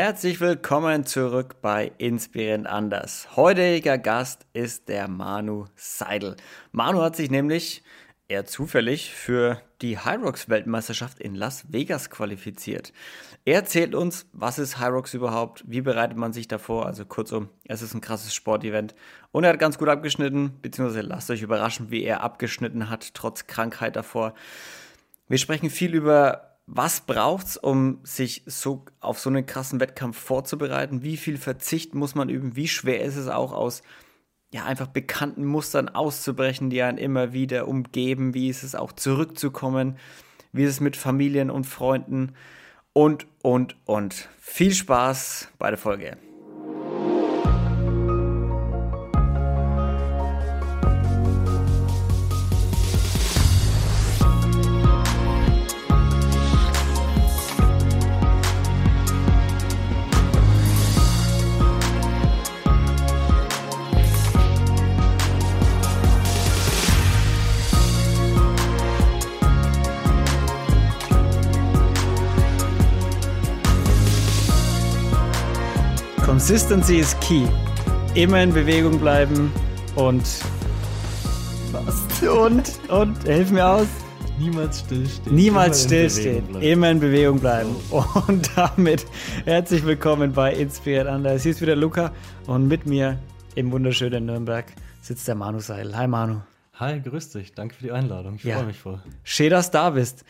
Herzlich willkommen zurück bei Inspirierend Anders. Heutiger Gast ist der Manu Seidel. Manu hat sich nämlich eher zufällig für die Hyrox Weltmeisterschaft in Las Vegas qualifiziert. Er erzählt uns, was ist Hyrox überhaupt, wie bereitet man sich davor, also kurzum, es ist ein krasses Sportevent und er hat ganz gut abgeschnitten, beziehungsweise lasst euch überraschen, wie er abgeschnitten hat, trotz Krankheit davor. Wir sprechen viel über was braucht's, um sich so auf so einen krassen Wettkampf vorzubereiten? Wie viel Verzicht muss man üben? Wie schwer ist es auch aus ja einfach bekannten Mustern auszubrechen, die einen immer wieder umgeben? Wie ist es auch zurückzukommen? Wie ist es mit Familien und Freunden? Und und und viel Spaß bei der Folge. Consistency is key. Immer in Bewegung bleiben und was? Und, und, hilf mir aus. Niemals stillstehen. Niemals immer stillstehen. In immer in Bewegung bleiben. Oh. Und damit herzlich willkommen bei Inspired Anders. Hier ist wieder Luca und mit mir im wunderschönen Nürnberg sitzt der Manu Seidel. Hi Manu. Hi, grüß dich. Danke für die Einladung. Ich ja. freue mich voll. Schön, dass du da bist.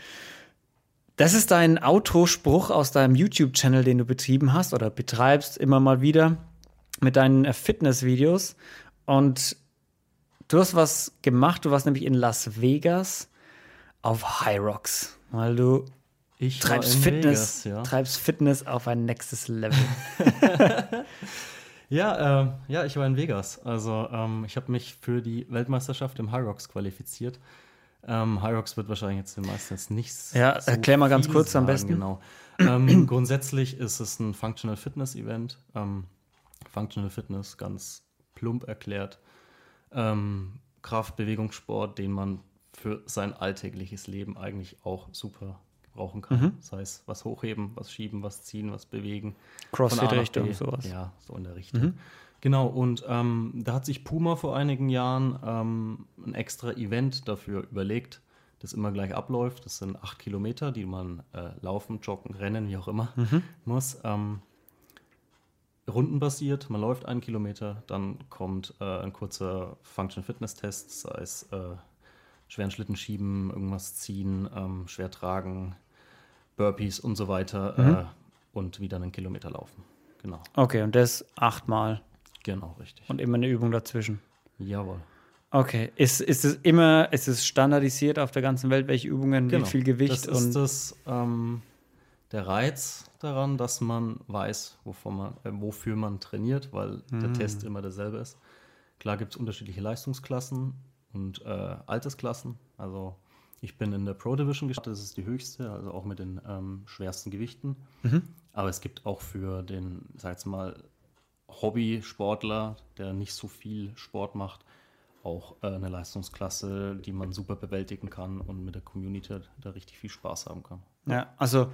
Das ist dein Outro-Spruch aus deinem YouTube-Channel, den du betrieben hast oder betreibst immer mal wieder mit deinen Fitness-Videos. Und du hast was gemacht. Du warst nämlich in Las Vegas auf High Rocks, weil du ich treibst Fitness, Vegas, ja. treibst Fitness auf ein nächstes Level. ja, äh, ja, ich war in Vegas. Also ähm, ich habe mich für die Weltmeisterschaft im High Rocks qualifiziert. Ähm, Hyrox wird wahrscheinlich jetzt den meisten jetzt nicht Ja, so erklär mal ganz kurz sagen, am besten. Genau. ähm, grundsätzlich ist es ein Functional Fitness Event. Ähm, Functional Fitness, ganz plump erklärt. Ähm, Kraft, Bewegungssport, den man für sein alltägliches Leben eigentlich auch super gebrauchen kann. Mhm. Das heißt, was hochheben, was schieben, was ziehen, was bewegen. Crossfit-Richtung, sowas. Ja, so in der Richtung. Mhm. Genau, und ähm, da hat sich Puma vor einigen Jahren ähm, ein extra Event dafür überlegt, das immer gleich abläuft. Das sind acht Kilometer, die man äh, laufen, joggen, rennen, wie auch immer mhm. muss. Ähm, rundenbasiert, man läuft einen Kilometer, dann kommt äh, ein kurzer Function Fitness Test, sei es äh, schweren Schlitten schieben, irgendwas ziehen, ähm, schwer tragen, Burpees und so weiter mhm. Äh, und wieder einen Kilometer laufen. Genau. Okay, und das achtmal. Genau, richtig. Und immer eine Übung dazwischen. Jawohl. Okay. Ist, ist es immer, ist es standardisiert auf der ganzen Welt, welche Übungen, genau. wie viel Gewicht? Das ist das, ähm, der Reiz daran, dass man weiß, wovon man, äh, wofür man trainiert, weil mhm. der Test immer derselbe ist. Klar gibt es unterschiedliche Leistungsklassen und äh, Altersklassen. Also ich bin in der Pro Division gestartet, das ist die höchste, also auch mit den ähm, schwersten Gewichten. Mhm. Aber es gibt auch für den, sag jetzt mal, Hobby-Sportler, der nicht so viel Sport macht, auch äh, eine Leistungsklasse, die man super bewältigen kann und mit der Community da richtig viel Spaß haben kann. Ja, also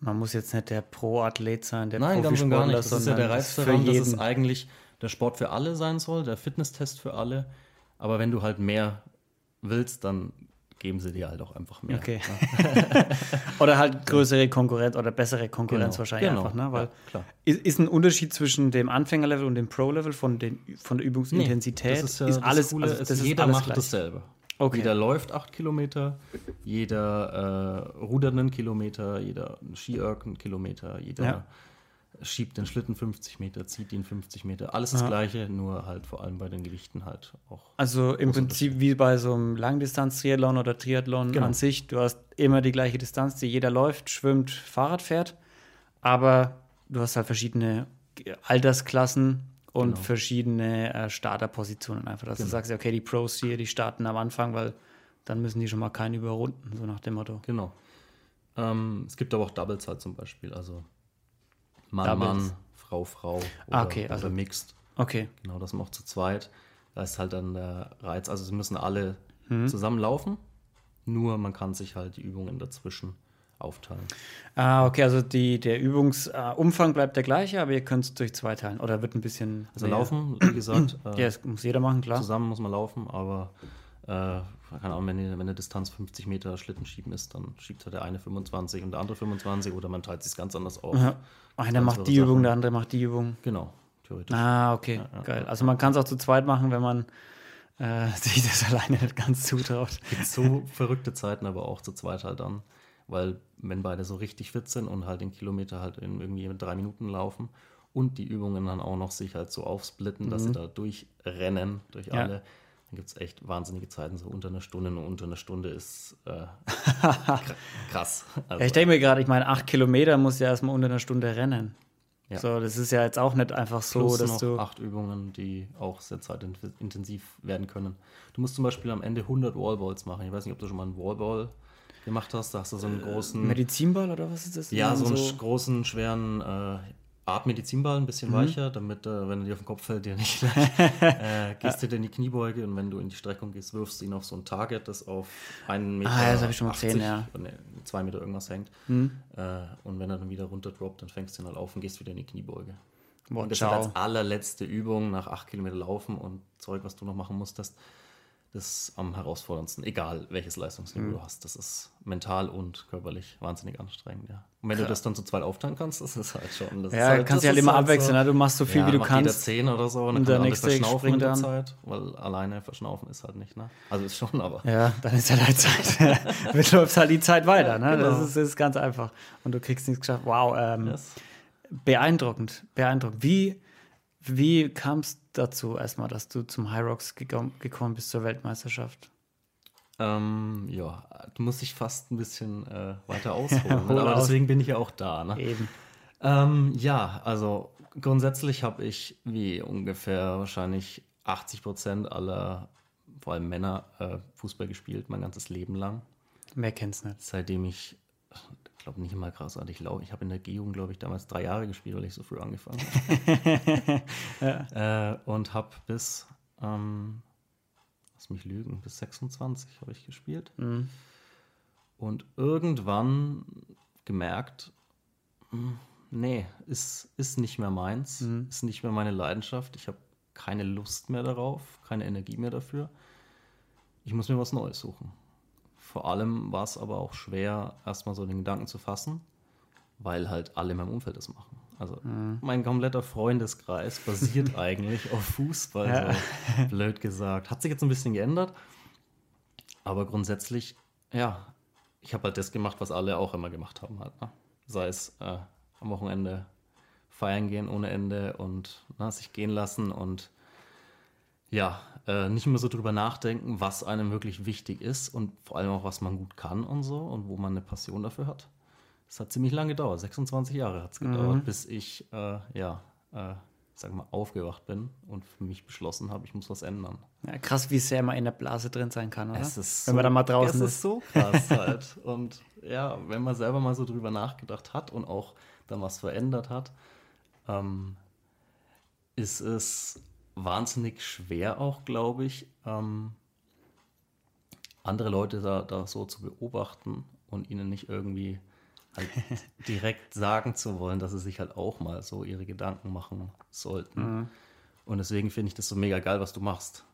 man muss jetzt nicht der Pro-Athlet sein, der Nein, ganz und gar nicht. Das ist ja der Reiz daran, dass es eigentlich der Sport für alle sein soll, der Fitnesstest für alle. Aber wenn du halt mehr willst, dann geben sie dir halt auch einfach mehr. Okay. Ne? oder halt größere Konkurrenz oder bessere Konkurrenz genau. wahrscheinlich genau. einfach, ne? Weil ja, ist, ist, ein Unterschied zwischen dem Anfängerlevel und dem Pro-Level von, von der Übungsintensität? Nee, das ist, ja ist alles, Coole, also, das jeder macht gleich. dasselbe. Okay. Jeder läuft acht Kilometer, jeder äh, rudert einen Kilometer, jeder Skiörg einen Kilometer, jeder ja schiebt den Schlitten 50 Meter, zieht ihn 50 Meter. Alles das ja. Gleiche, nur halt vor allem bei den Gewichten halt auch. Also im Prinzip wie bei so einem Langdistanz-Triathlon oder Triathlon genau. an sich. Du hast immer die gleiche Distanz, die jeder läuft, schwimmt, Fahrrad fährt. Aber du hast halt verschiedene Altersklassen und genau. verschiedene äh, Starterpositionen einfach. Dass genau. du sagst, okay, die Pros hier, die starten am Anfang, weil dann müssen die schon mal keinen überrunden, so nach dem Motto. Genau. Ähm, es gibt aber auch Doubles halt zum Beispiel. Also Mann, Doubles. Mann, Frau, Frau oder, ah, okay, also, oder Mixed. Okay. Genau, das macht zu zweit. Da ist halt dann der Reiz. Also sie müssen alle mhm. zusammenlaufen, nur man kann sich halt die Übungen dazwischen aufteilen. Ah, okay, also die, der Übungsumfang bleibt der gleiche, aber ihr könnt es durch zwei teilen oder wird ein bisschen. Also laufen, wie gesagt. Äh, ja, das muss jeder machen, klar. Zusammen muss man laufen, aber äh, keine Ahnung, wenn, die, wenn eine Distanz 50 Meter Schlitten schieben ist, dann schiebt halt der eine 25 und der andere 25 oder man teilt sich ganz anders auf. Ja. Einer macht die Sachen. Übung, der andere macht die Übung. Genau, theoretisch. Ah, okay, ja, ja, geil. Also man kann es auch zu zweit machen, wenn man äh, sich das alleine nicht ganz zutraut. Gibt so verrückte Zeiten, aber auch zu zweit halt dann. Weil wenn beide so richtig fit sind und halt den Kilometer halt in irgendwie mit drei Minuten laufen und die Übungen dann auch noch sich halt so aufsplitten, mhm. dass sie mhm. da durchrennen durch alle, dann gibt es echt wahnsinnige Zeiten, so unter einer Stunde. Nur unter einer Stunde ist äh, krass. Also, ich denke mir gerade, ich meine, acht Kilometer muss ja erstmal unter einer Stunde rennen. Ja. So, das ist ja jetzt auch nicht einfach so, Plus dass noch du. acht Übungen, die auch sehr zeitintensiv werden können. Du musst zum Beispiel am Ende 100 Wallballs machen. Ich weiß nicht, ob du schon mal einen Wallball gemacht hast. Da hast du so einen großen. Medizinball oder was ist das? Ja, so einen so großen, schweren äh, Art Medizinball, ein bisschen mhm. weicher, damit, äh, wenn er dir auf den Kopf fällt, dir nicht äh, gehst du in die Kniebeuge und wenn du in die Streckung gehst, wirfst du ihn auf so ein Target, das auf einen Meter. Ah, das habe ich schon mal gesehen, ja. Nee, zwei Meter irgendwas hängt. Mhm. Äh, und wenn er dann wieder runter droppt, dann fängst du ihn halt auf und gehst wieder in die Kniebeuge. Boah, und das ciao. ist als allerletzte Übung nach acht Kilometer Laufen und Zeug, was du noch machen musstest das am herausforderndsten, egal welches Leistungsniveau mhm. du hast. Das ist mental und körperlich wahnsinnig anstrengend, ja. Und wenn Klar. du das dann zu zweit aufteilen kannst, das ist halt schon. Das ja, halt, kannst du halt immer halt abwechseln, so, ne? du machst so viel, ja, wie du kannst. Jeder zehn oder so und, und der nächste verschnaufen in der dann. Zeit, weil alleine verschnaufen ist halt nicht, ne? Also ist schon, aber. Ja, dann ist halt, halt Zeit. Damit läuft halt die Zeit weiter, ne? Genau. Das, ist, das, ist, ganz einfach. Und du kriegst nichts geschafft. Wow, ähm, yes. beeindruckend, beeindruckend. Wie, wie kam es dazu erstmal, dass du zum High Rocks gekommen bist zur Weltmeisterschaft? Ähm, ja, du musst dich fast ein bisschen äh, weiter ausholen. Aber aus. deswegen bin ich ja auch da. Ne? Eben. Ähm, ja, also grundsätzlich habe ich wie ungefähr wahrscheinlich 80 Prozent aller, vor allem Männer, äh, Fußball gespielt, mein ganzes Leben lang. Mehr kennst nicht. Seitdem ich, ich glaube nicht mal großartig lau. Ich habe in der G-Jugend, glaube ich, damals drei Jahre gespielt, weil ich so früh angefangen habe. ja. äh, und habe bis ähm, lass mich lügen, bis 26 habe ich gespielt. Mhm. Und irgendwann gemerkt, hm, nee, ist, ist nicht mehr meins, mhm. ist nicht mehr meine Leidenschaft. Ich habe keine Lust mehr darauf, keine Energie mehr dafür. Ich muss mir was Neues suchen. Vor allem war es aber auch schwer, erstmal so den Gedanken zu fassen, weil halt alle in meinem Umfeld das machen. Also mhm. mein kompletter Freundeskreis basiert eigentlich auf Fußball, ja. so blöd gesagt. Hat sich jetzt ein bisschen geändert, aber grundsätzlich, ja, ich habe halt das gemacht, was alle auch immer gemacht haben. Halt, ne? Sei es äh, am Wochenende feiern gehen ohne Ende und ne, sich gehen lassen und ja, äh, nicht mehr so drüber nachdenken, was einem wirklich wichtig ist und vor allem auch, was man gut kann und so und wo man eine Passion dafür hat. Es hat ziemlich lange gedauert, 26 Jahre hat es gedauert, mhm. bis ich, äh, ja, äh, sag mal, aufgewacht bin und für mich beschlossen habe, ich muss was ändern. Ja, krass, wie sehr man in der Blase drin sein kann, oder? Es ist wenn man da mal draußen ist. Es ist so krass halt. Und ja, wenn man selber mal so drüber nachgedacht hat und auch dann was verändert hat, ähm, ist es wahnsinnig schwer auch, glaube ich, ähm, andere Leute da, da so zu beobachten und ihnen nicht irgendwie halt direkt sagen zu wollen, dass sie sich halt auch mal so ihre Gedanken machen sollten. Mhm. Und deswegen finde ich das so mega geil, was du machst.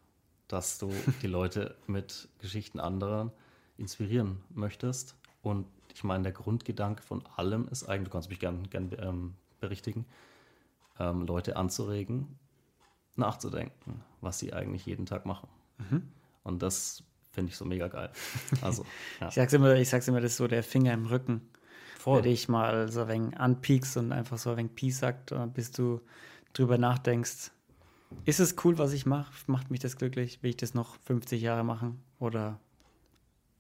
Dass du die Leute mit Geschichten anderer inspirieren möchtest. Und ich meine, der Grundgedanke von allem ist eigentlich, du kannst mich gern, gern ähm, berichtigen, ähm, Leute anzuregen, nachzudenken, was sie eigentlich jeden Tag machen. Mhm. Und das finde ich so mega geil. Also, ja. ich, sag's immer, ich sag's immer, das ist so der Finger im Rücken. Voll. Wenn dich mal so ein wenig anpiekst und einfach so ein wenig Pi sagt, bis du drüber nachdenkst, ist es cool, was ich mache? Macht mich das glücklich? Will ich das noch 50 Jahre machen? Oder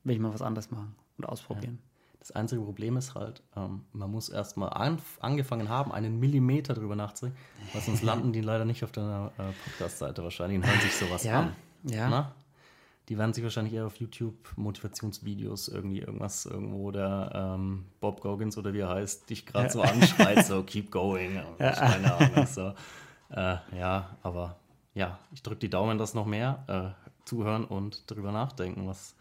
will ich mal was anderes machen und ausprobieren? Das einzige Problem ist halt, ähm, man muss erst mal an, angefangen haben, einen Millimeter drüber nachzudenken, weil sonst landen die leider nicht auf deiner äh, Podcast-Seite wahrscheinlich und hören sich sowas ja, an. Ja. Na? die werden sich wahrscheinlich eher auf YouTube Motivationsvideos irgendwie irgendwas irgendwo der ähm, Bob Goggins oder wie er heißt, dich gerade ja. so anschreit, so keep going. Ja. Keine Ahnung. So. Äh, ja, aber ja, ich drücke die Daumen, dass noch mehr äh, zuhören und darüber nachdenken, was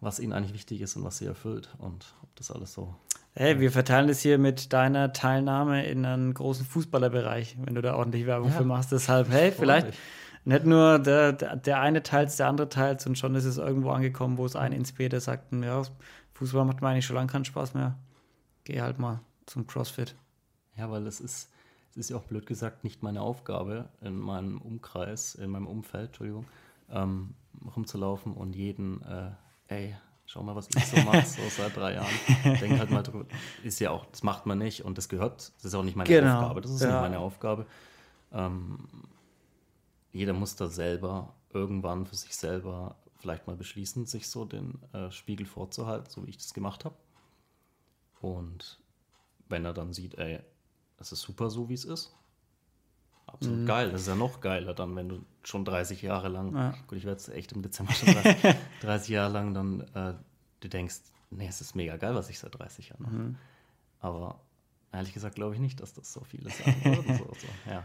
was ihnen eigentlich wichtig ist und was sie erfüllt und ob das alles so. Hey, wir verteilen das hier mit deiner Teilnahme in einen großen Fußballerbereich, wenn du da ordentlich Werbung ja. für machst. Deshalb, hey, vielleicht nicht nur der, der, eine teils, der andere teils und schon ist es irgendwo angekommen, wo es einen inspiriert, der sagt, ja, Fußball macht mir eigentlich schon lange keinen Spaß mehr. Geh halt mal zum CrossFit. Ja, weil es ist, es ist ja auch blöd gesagt nicht meine Aufgabe in meinem Umkreis, in meinem Umfeld, Entschuldigung, ähm, rumzulaufen und jeden, äh, ey, schau mal, was ich so mache, so seit drei Jahren. Denk halt mal drüber. Ist ja auch, das macht man nicht und das gehört, das ist auch nicht meine genau. Aufgabe. Das ist ja. nicht meine Aufgabe. Ähm, jeder muss da selber irgendwann für sich selber vielleicht mal beschließen, sich so den äh, Spiegel vorzuhalten, so wie ich das gemacht habe. Und wenn er dann sieht, ey, es ist super so, wie es ist, absolut mhm. geil. Das ist ja noch geiler dann, wenn du schon 30 Jahre lang, ja. gut, ich werde es echt im Dezember schon 30, 30 Jahre lang dann, äh, du denkst, nee, es ist mega geil, was ich seit 30 Jahren mache. Mhm. Aber ehrlich gesagt glaube ich nicht, dass das so viele sagen würden. so, so. Ja.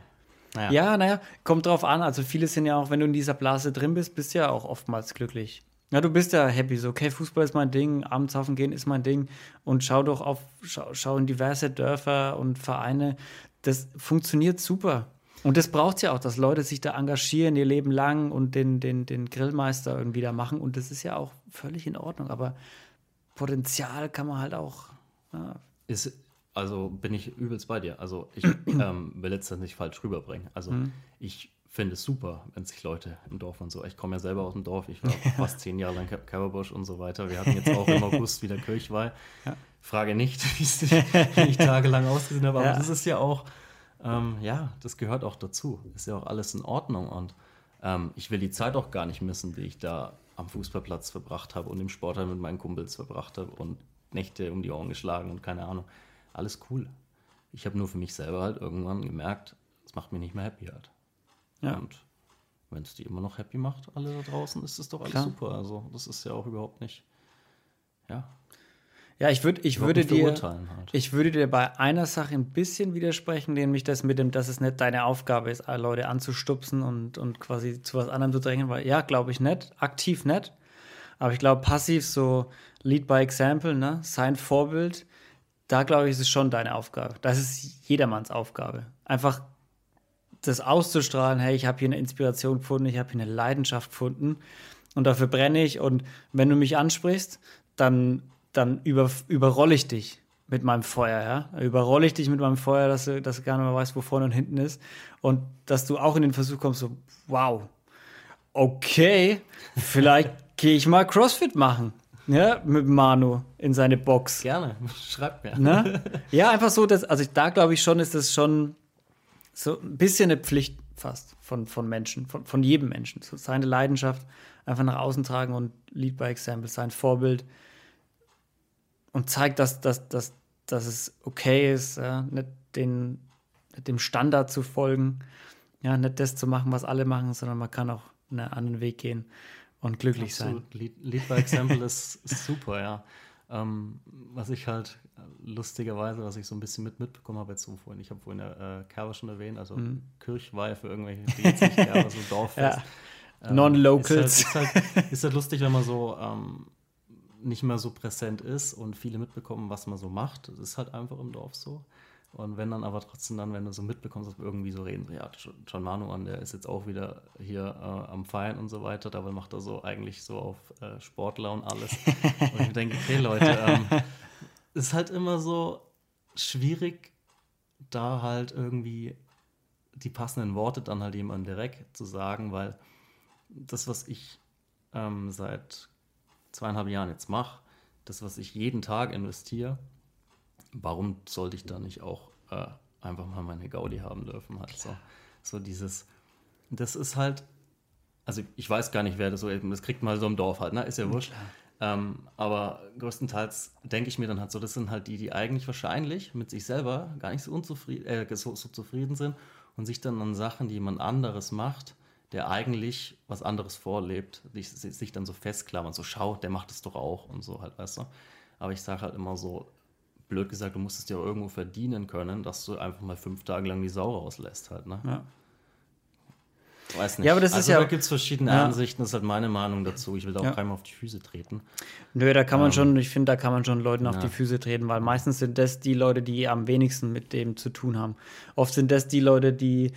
Naja. Ja, naja, kommt drauf an. Also viele sind ja auch, wenn du in dieser Blase drin bist, bist du ja auch oftmals glücklich. Ja, du bist ja happy, so, okay, Fußball ist mein Ding, abends saufen gehen ist mein Ding und schau doch auf, schau, schau in diverse Dörfer und Vereine. Das funktioniert super. Und das braucht es ja auch, dass Leute sich da engagieren ihr Leben lang und den, den, den Grillmeister irgendwie da machen. Und das ist ja auch völlig in Ordnung. Aber Potenzial kann man halt auch. Ja. Ist, also bin ich übelst bei dir. Also ich ähm, will jetzt das nicht falsch rüberbringen. Also mhm. ich finde es super, wenn sich Leute im Dorf und so. Ich komme ja selber aus dem Dorf. Ich war fast zehn Jahre lang Coverbusch und so weiter. Wir hatten jetzt auch im August wieder Kirchweih. Ja. Frage nicht, wie ich tagelang ausgesehen habe. Aber das ist ja auch, ähm, ja, das gehört auch dazu. Ist ja auch alles in Ordnung. Und ähm, ich will die Zeit auch gar nicht missen, die ich da am Fußballplatz verbracht habe und im Sportheim mit meinen Kumpels verbracht habe und Nächte um die Ohren geschlagen und keine Ahnung alles cool. Ich habe nur für mich selber halt irgendwann gemerkt, es macht mich nicht mehr happy halt. Ja. Und wenn es die immer noch happy macht, alle da draußen, ist es doch alles Klar. super. Also das ist ja auch überhaupt nicht, ja. Ja, ich, würd, ich würde dir, halt. ich würde dir bei einer Sache ein bisschen widersprechen, nämlich das mit dem, dass es nicht deine Aufgabe ist, Leute anzustupsen und, und quasi zu was anderem zu drängen, weil ja, glaube ich nicht, aktiv nicht. Aber ich glaube, passiv so Lead by Example, ne? sein Vorbild, da glaube ich, ist es schon deine Aufgabe. Das ist jedermanns Aufgabe. Einfach das auszustrahlen, hey, ich habe hier eine Inspiration gefunden, ich habe hier eine Leidenschaft gefunden und dafür brenne ich und wenn du mich ansprichst, dann, dann über, überrolle ich dich mit meinem Feuer, ja. Überrolle ich dich mit meinem Feuer, dass du, dass du gar nicht mehr weißt, wo vorne und hinten ist und dass du auch in den Versuch kommst, so, wow, okay, vielleicht gehe ich mal CrossFit machen ja, mit Manu in seine Box. Gerne, schreibt mir. Ne? Ja, einfach so, dass, also da glaube ich schon, ist das schon so ein bisschen eine Pflicht fast von, von Menschen, von, von jedem Menschen. So seine Leidenschaft einfach nach außen tragen und Lead by Example, sein Vorbild und zeigt, dass, dass, dass, dass es okay ist, ja, nicht, den, nicht dem Standard zu folgen, ja, nicht das zu machen, was alle machen, sondern man kann auch einen anderen Weg gehen und glücklich Absolut. sein. Lead, Lead by Example ist, super, ja. Ähm, was ich halt lustigerweise, was ich so ein bisschen mit mitbekommen habe jetzt so vorhin, ich habe vorhin äh, Kerber schon erwähnt, also mhm. Kirchweih für irgendwelche, die jetzt nicht Kerber, so Dorffest. Ja. Ähm, Non-Locals. Ist, halt, ist, halt, ist halt lustig, wenn man so ähm, nicht mehr so präsent ist und viele mitbekommen, was man so macht. Das ist halt einfach im Dorf so. Und wenn dann aber trotzdem dann, wenn du so mitbekommst, dass wir irgendwie so reden, so, ja, John Manuan, der ist jetzt auch wieder hier äh, am Feiern und so weiter, dabei macht er so eigentlich so auf äh, Sportler und alles. und ich denke, okay, Leute, ähm, ist halt immer so schwierig, da halt irgendwie die passenden Worte dann halt jemandem direkt zu sagen, weil das, was ich ähm, seit zweieinhalb Jahren jetzt mache, das, was ich jeden Tag investiere, warum sollte ich da nicht auch äh, einfach mal meine Gaudi haben dürfen? Halt so, so dieses, das ist halt, also ich weiß gar nicht, wer das so, das kriegt mal so im Dorf halt, ne? Ist ja wurscht. Ähm, aber größtenteils denke ich mir dann halt so, das sind halt die, die eigentlich wahrscheinlich mit sich selber gar nicht so, unzufrieden, äh, so, so zufrieden sind und sich dann an Sachen, die jemand anderes macht, der eigentlich was anderes vorlebt, sich, sich dann so festklammern, so schau, der macht es doch auch und so halt, weißt du. Aber ich sage halt immer so, blöd gesagt, du musst es dir auch irgendwo verdienen können, dass du einfach mal fünf Tage lang die Sau rauslässt halt, ne? Ja. Weiß nicht. Ja, aber das also ist ja. da gibt es verschiedene Ja. Ansichten, das ist halt meine Meinung dazu. Ich will da auch Ja. keinem auf die Füße treten. Nö, da kann man Ähm, schon, ich finde, da kann man schon Leuten auf ja. die Füße treten, weil meistens sind das die Leute, die am wenigsten mit dem zu tun haben. Oft sind das die Leute, die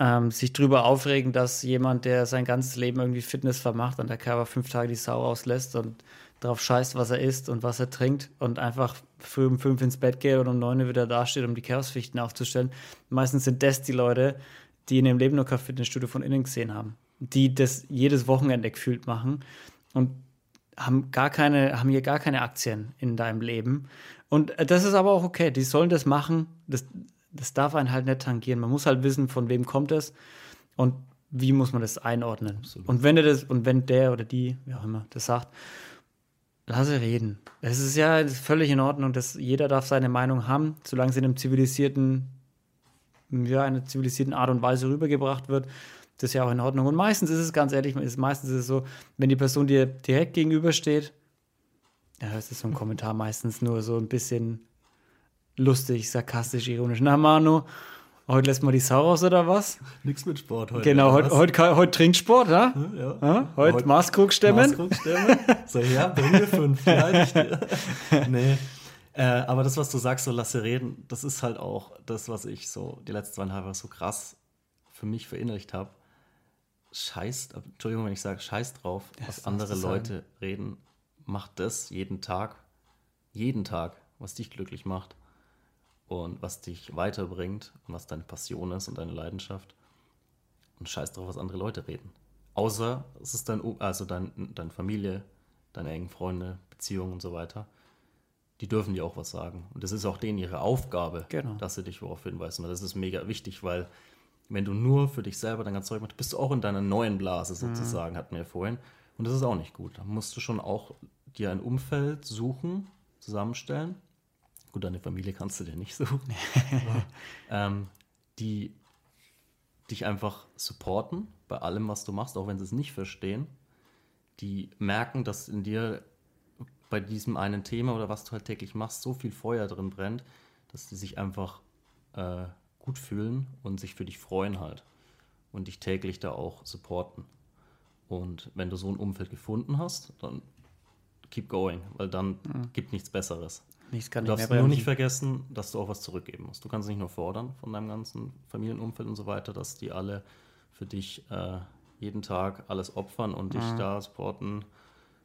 ähm, sich drüber aufregen, dass jemand, der sein ganzes Leben irgendwie Fitness vermacht und der Körper fünf Tage die Sau rauslässt und drauf scheißt, was er isst und was er trinkt und einfach früh um fünf ins Bett geht und um neun wieder dasteht, um die Chaosfichten aufzustellen. Meistens sind das die Leute, die in ihrem Leben noch kein Fitnessstudio von innen gesehen haben, die das jedes Wochenende gefühlt machen und haben gar keine, haben hier gar keine Aktien in deinem Leben. Und äh, das ist aber auch okay. Die sollen das machen. Das, das darf einen halt nicht tangieren. Man muss halt wissen, von wem kommt es und wie muss man das einordnen. Und wenn er das, und wenn der oder die, wie auch immer, das sagt, lasse reden. Es ist ja völlig in Ordnung, dass jeder darf seine Meinung haben, solange sie in einem zivilisierten, ja, einer zivilisierten Art und Weise rübergebracht wird. Das ist ja auch in Ordnung. Und meistens ist es ganz ehrlich, ist, meistens ist es so, wenn die Person dir direkt gegenübersteht, ja, es ist so ein Kommentar meistens nur so ein bisschen lustig, sarkastisch, ironisch. Na, Manu, heute lässt mal die Sau raus oder was? Nichts mit Sport heute. Genau, heute, heute, heute, heute Trinksport, ja? Ja. Ja? Heute Maßkrug stemmen. Maßkrugstämme. So, ja, bring mir fünf. Ja, ich dir. nee. Äh, aber das, was du sagst, so lasse reden, das ist halt auch das, was ich so die letzten zweieinhalb Jahre so krass für mich verinnerlicht habe. Scheiß, Entschuldigung, wenn ich sage, scheiß drauf, was darfst andere sagen. Leute reden. Mach das jeden Tag, jeden Tag, was dich glücklich macht und was dich weiterbringt und was deine Passion ist und deine Leidenschaft. Und scheiß drauf, was andere Leute reden. Außer es ist dein, also dein, deine Familie, deine engen Freunde, Beziehungen und so weiter. Die dürfen dir auch was sagen. Und das ist auch denen ihre Aufgabe, Genau. dass sie dich worauf hinweisen. Und das ist mega wichtig, weil wenn du nur für dich selber dein ganzes Zeug machst, bist du auch in deiner neuen Blase sozusagen, hatten wir ja vorhin. Und das ist auch nicht gut. Da musst du schon auch dir ein Umfeld suchen, zusammenstellen. Gut, deine Familie kannst du dir nicht suchen. Aber, ähm, die dich einfach supporten bei allem, was du machst, auch wenn sie es nicht verstehen. Die merken, dass in dir bei diesem einen Thema oder was du halt täglich machst, so viel Feuer drin brennt, dass die sich einfach äh, gut fühlen und sich für dich freuen halt und dich täglich da auch supporten. Und wenn du so ein Umfeld gefunden hast, dann keep going, weil dann gibt nichts Besseres. Nichts kann Du ich darfst nur nicht vergessen, dass du auch was zurückgeben musst. Du kannst nicht nur fordern von deinem ganzen Familienumfeld und so weiter, dass die alle für dich äh, jeden Tag alles opfern und dich da supporten.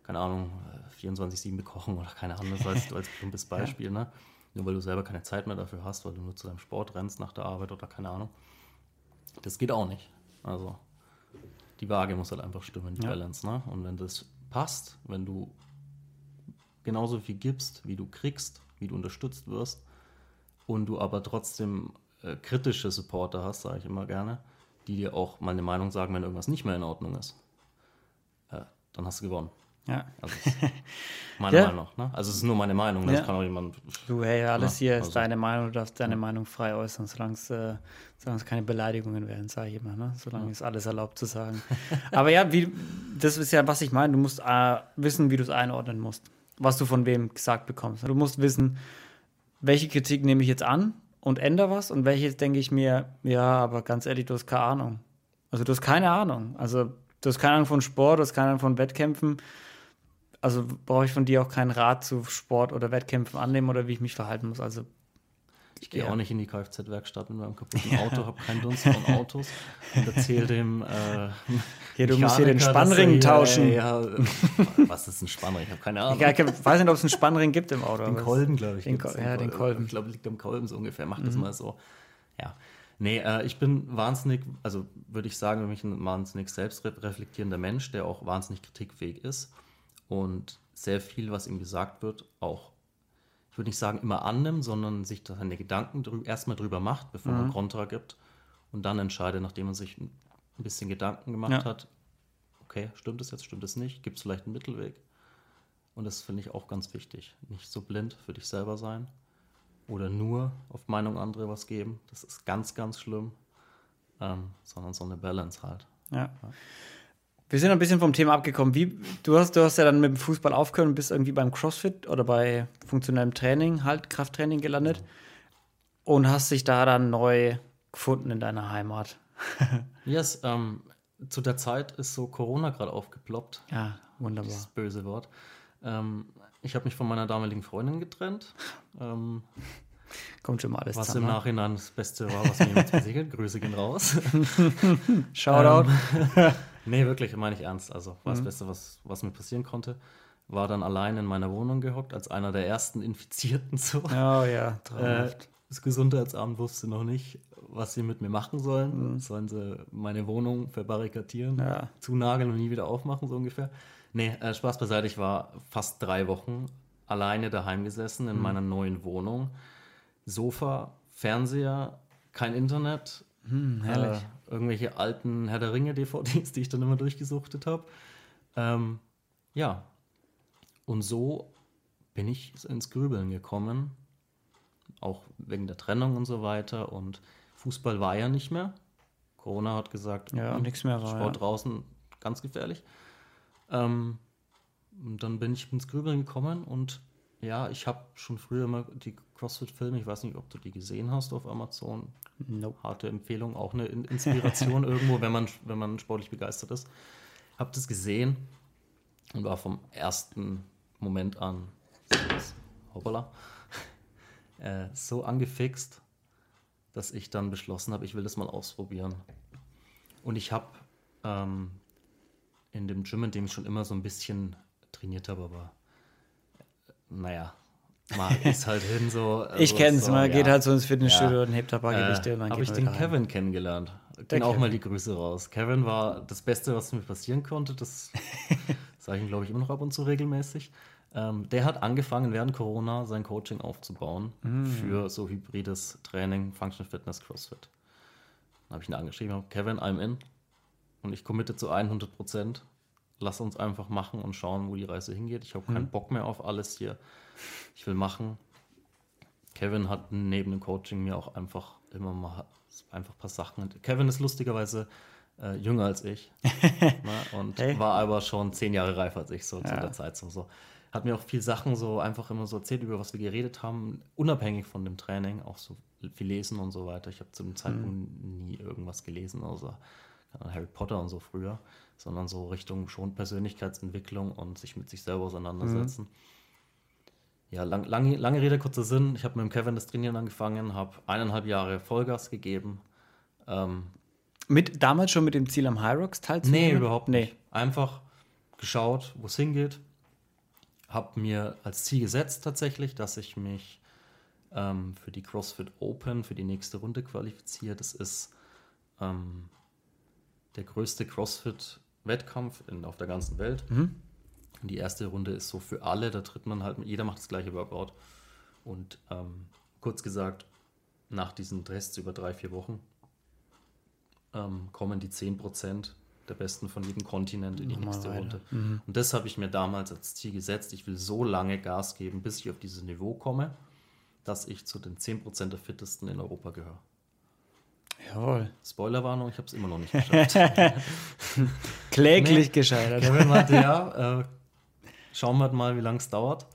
Keine Ahnung, äh, 24-7 bekochen oder keine Ahnung, das als, als plumpes Beispiel, ne? Nur weil du selber keine Zeit mehr dafür hast, weil du nur zu deinem Sport rennst nach der Arbeit oder keine Ahnung. Das geht auch nicht. Also, die Waage muss halt einfach stimmen, die Ja. Balance, ne? Und wenn das passt, wenn du genauso viel gibst, wie du kriegst, wie du unterstützt wirst, und du aber trotzdem äh, kritische Supporter hast, sage ich immer gerne, die dir auch mal eine Meinung sagen, wenn irgendwas nicht mehr in Ordnung ist, äh, dann hast du gewonnen. Ja. Also, das ist meine Ja. Meinung. Ne? Also es ist nur meine Meinung, das Ja. kann auch jemand. Du, hey, alles Ja, hier ist also- deine Meinung, du darfst deine Meinung frei äußern, solange es, äh, solange es keine Beleidigungen werden, sage ich immer. Ne? Solange ist alles erlaubt zu sagen. Aber ja, wie, das ist ja, was ich meine. Du musst äh, wissen, wie du es einordnen musst, was du von wem gesagt bekommst. Du musst wissen, welche Kritik nehme ich jetzt an und ändere was und welche denke ich mir, ja, aber ganz ehrlich, du hast keine Ahnung. Also du hast keine Ahnung. Also du hast keine Ahnung von Sport, du hast keine Ahnung von Wettkämpfen. Also brauche ich von dir auch keinen Rat zu Sport oder Wettkämpfen annehmen oder wie ich mich verhalten muss. Also Ich gehe Ja. auch nicht in die Kfz-Werkstatt mit meinem kaputten Auto, habe keinen Dunst von Autos und erzähle dem. Äh, Hier, du musst hier den Spannring tauschen. Ja, was ist ein Spannring? Ich habe keine Ahnung. ich weiß nicht, ob es einen Spannring gibt im Auto. Den Kolben, glaube ich. Den Kol- ja, den Kolben. Mhm. Ich glaube, liegt am Kolben so ungefähr. Mach das mal so. Ja. Nee, äh, ich bin wahnsinnig, also würde ich sagen, mich ein wahnsinnig selbstreflektierender Mensch, der auch wahnsinnig kritikfähig ist und sehr viel, was ihm gesagt wird, auch, ich würde nicht sagen immer annimmt, sondern sich seine Gedanken drü erstmal drüber macht, bevor Mhm. man Kontra gibt und dann entscheidet, nachdem man sich ein bisschen Gedanken gemacht Ja. hat, okay, stimmt es jetzt, stimmt es nicht, gibt es vielleicht einen Mittelweg? Und das finde ich auch ganz wichtig. Nicht so blind für dich selber sein oder nur auf Meinung anderer was geben. Das ist ganz, ganz schlimm. Ähm, sondern so eine Balance halt. Ja. Wir sind ein bisschen vom Thema abgekommen. Wie, du, hast, du hast ja dann mit dem Fußball aufgehört und bist irgendwie beim CrossFit oder bei funktionellem Training, halt Krafttraining gelandet und hast dich da dann neu gefunden in deiner Heimat. Yes, ähm, zu der Zeit ist so Corona gerade aufgeploppt. Ja, wunderbar. Das böse Wort. Ähm, ich habe mich von meiner damaligen Freundin getrennt. Ähm, Kommt schon mal alles was zusammen. im ne? Nachhinein das Beste war, was mir jemals passiert. Grüße gehen raus. Shoutout. Nee, wirklich, meine ich ernst. Also war das Mhm. Beste, was, was mir passieren konnte. War dann allein in meiner Wohnung gehockt, als einer der ersten Infizierten so. Oh ja, Äh, traumhaft. das Gesundheitsamt wusste noch nicht, was sie mit mir machen sollen. Mhm. Sollen sie meine Wohnung verbarrikadieren, Ja. zunageln und nie wieder aufmachen, so ungefähr. Nee, äh, Spaß beiseite, ich war fast drei Wochen alleine daheim gesessen Mhm. in meiner neuen Wohnung. Sofa, Fernseher, kein Internet. Hm, herrlich. Äh, irgendwelche alten Herr der Ringe-DVDs, die ich dann immer durchgesuchtet habe. Ähm, ja. Und so bin ich ins Grübeln gekommen. Auch wegen der Trennung und so weiter. Und Fußball war ja nicht mehr. Corona hat gesagt, ja, hm, nichts mehr war. Sport Ja. draußen ganz gefährlich. Ähm, und dann bin ich ins Grübeln gekommen und ja, ich habe schon früher immer die CrossFit-Filme, ich weiß nicht, ob du die gesehen hast auf Amazon. Nope. Harte Empfehlung, auch eine In- Inspiration irgendwo, wenn man, wenn man sportlich begeistert ist. Hab das gesehen und war vom ersten Moment an hoppala, äh, so angefixt, dass ich dann beschlossen habe, ich will das mal ausprobieren. Und ich habe ähm, in dem Gym, in dem ich schon immer so ein bisschen trainiert habe, aber naja, mal ist halt hin so. Ich also kenn's, so, man geht ja. halt so ins Fitnessstudio Ja. und hebt ein paar Gewichte und dann Äh, habe geht ich den wieder heim. Kevin kennengelernt. Ging auch Kevin. mal die Grüße raus. Kevin war das Beste, was mir passieren konnte. Das sage ich ihm, glaube ich, immer noch ab und zu regelmäßig. Ähm, der hat angefangen, während Corona sein Coaching aufzubauen Mm. für so hybrides Training, Functional Fitness, CrossFit. Dann habe ich ihn angeschrieben, Kevin, I'm in. Und ich committe zu 100 Prozent. Lass uns einfach machen und schauen, wo die Reise hingeht. Ich habe Mhm. keinen Bock mehr auf alles hier. Ich will machen. Kevin hat neben dem Coaching mir auch einfach immer mal einfach ein paar Sachen. Kevin ist lustigerweise äh, jünger als ich ne, und Hey. war aber schon zehn Jahre reifer als ich so zu Ja. der Zeit. So, so. Hat mir auch viel Sachen so einfach immer so erzählt, über was wir geredet haben, unabhängig von dem Training, auch so viel lesen und so weiter. Ich habe zu dem Zeitpunkt nie irgendwas gelesen, außer Harry Potter und so früher, sondern so Richtung schon Persönlichkeitsentwicklung und sich mit sich selber auseinandersetzen. Ja, lang, lange, lange Rede, kurzer Sinn. Ich habe mit dem Kevin das Trainieren angefangen, habe eineinhalb Jahre Vollgas gegeben. Ähm, Mit, damals schon mit dem Ziel am High Rocks teilzunehmen? nee, überhaupt Nee. nicht. Einfach geschaut, wo es hingeht. Habe mir als Ziel gesetzt tatsächlich, dass ich mich ähm, für die CrossFit Open, für die nächste Runde qualifiziere. Das ist ähm, der größte CrossFit-Wettkampf in- auf der ganzen Welt. Mhm. Und die erste Runde ist so für alle, da tritt man halt, jeder macht das gleiche Workout. Und ähm, kurz gesagt, nach diesen Tests über drei, vier Wochen ähm, kommen die 10% der Besten von jedem Kontinent in die Nochmal nächste weiter. Runde. Mhm. Und das habe ich mir damals als Ziel gesetzt. Ich will so lange Gas geben, bis ich auf dieses Niveau komme, dass ich zu den 10% der Fittesten in Europa gehöre. Jawohl. Spoilerwarnung, ich habe es immer noch nicht geschafft. Kläglich Nee. gescheitert. Kevin meinte, ja, äh, schauen wir mal, wie lange es dauert.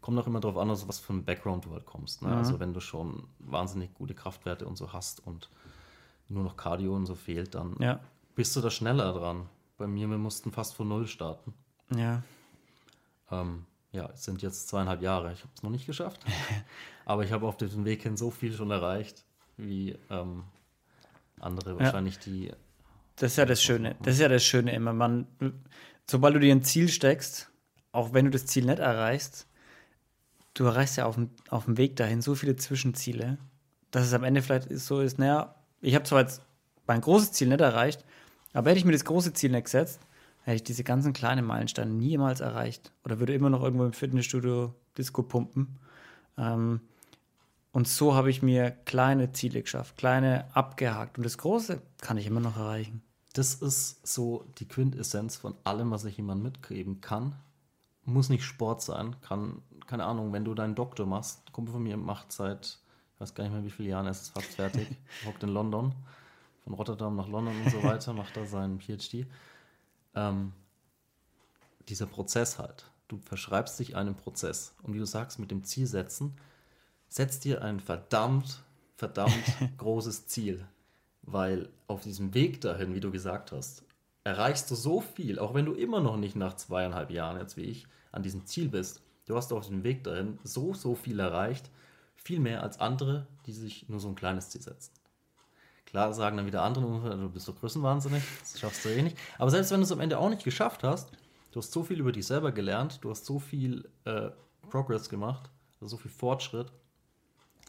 Kommt auch immer darauf an, aus was für ein Background du halt kommst. Ne? Mhm. Also wenn du schon wahnsinnig gute Kraftwerte und so hast und nur noch Cardio und so fehlt, dann Ja, bist du da schneller dran. Bei mir, wir mussten fast von Null starten. ja. Ähm, ja, es sind jetzt zweieinhalb Jahre. Ich habe es noch nicht geschafft. Aber ich habe auf diesem Weg hin so viel schon erreicht, wie ähm, andere wahrscheinlich, die Das ist ja das Schöne. Das ist ja das Schöne immer. Man, sobald du dir ein Ziel steckst, auch wenn du das Ziel nicht erreichst, du erreichst ja auf dem, auf dem Weg dahin so viele Zwischenziele, dass es am Ende vielleicht so ist, naja, ich habe zwar jetzt mein großes Ziel nicht erreicht, aber hätte ich mir das große Ziel nicht gesetzt, hätte ich diese ganzen kleinen Meilensteine niemals erreicht. Oder würde immer noch irgendwo im Fitnessstudio Disco pumpen. Ähm, und so habe ich mir kleine Ziele geschafft, kleine abgehakt. Und das Große kann ich immer noch erreichen. Das ist so die Quintessenz von allem, was ich jemandem mitgeben kann. Muss nicht Sport sein, kann, keine Ahnung, wenn du deinen Doktor machst, ein Kumpel von mir macht seit, ich weiß gar nicht mehr wie viele Jahren, er ist fast fertig, hockt in London, von Rotterdam nach London und so weiter, macht da seinen PhD. Ähm, dieser Prozess halt, du verschreibst dich einem Prozess und wie du sagst, mit dem Ziel setzen, setz dir ein verdammt, verdammt großes Ziel. Weil auf diesem Weg dahin, wie du gesagt hast, erreichst du so viel, auch wenn du immer noch nicht nach zweieinhalb Jahren, jetzt wie ich, an diesem Ziel bist. Du hast auf dem Weg dahin so, so viel erreicht, viel mehr als andere, die sich nur so ein kleines Ziel setzen. Klar sagen dann wieder andere, du bist doch größenwahnsinnig, das schaffst du eh nicht. Aber selbst wenn du es am Ende auch nicht geschafft hast, du hast so viel über dich selber gelernt, du hast so viel äh, Progress gemacht, also so viel Fortschritt,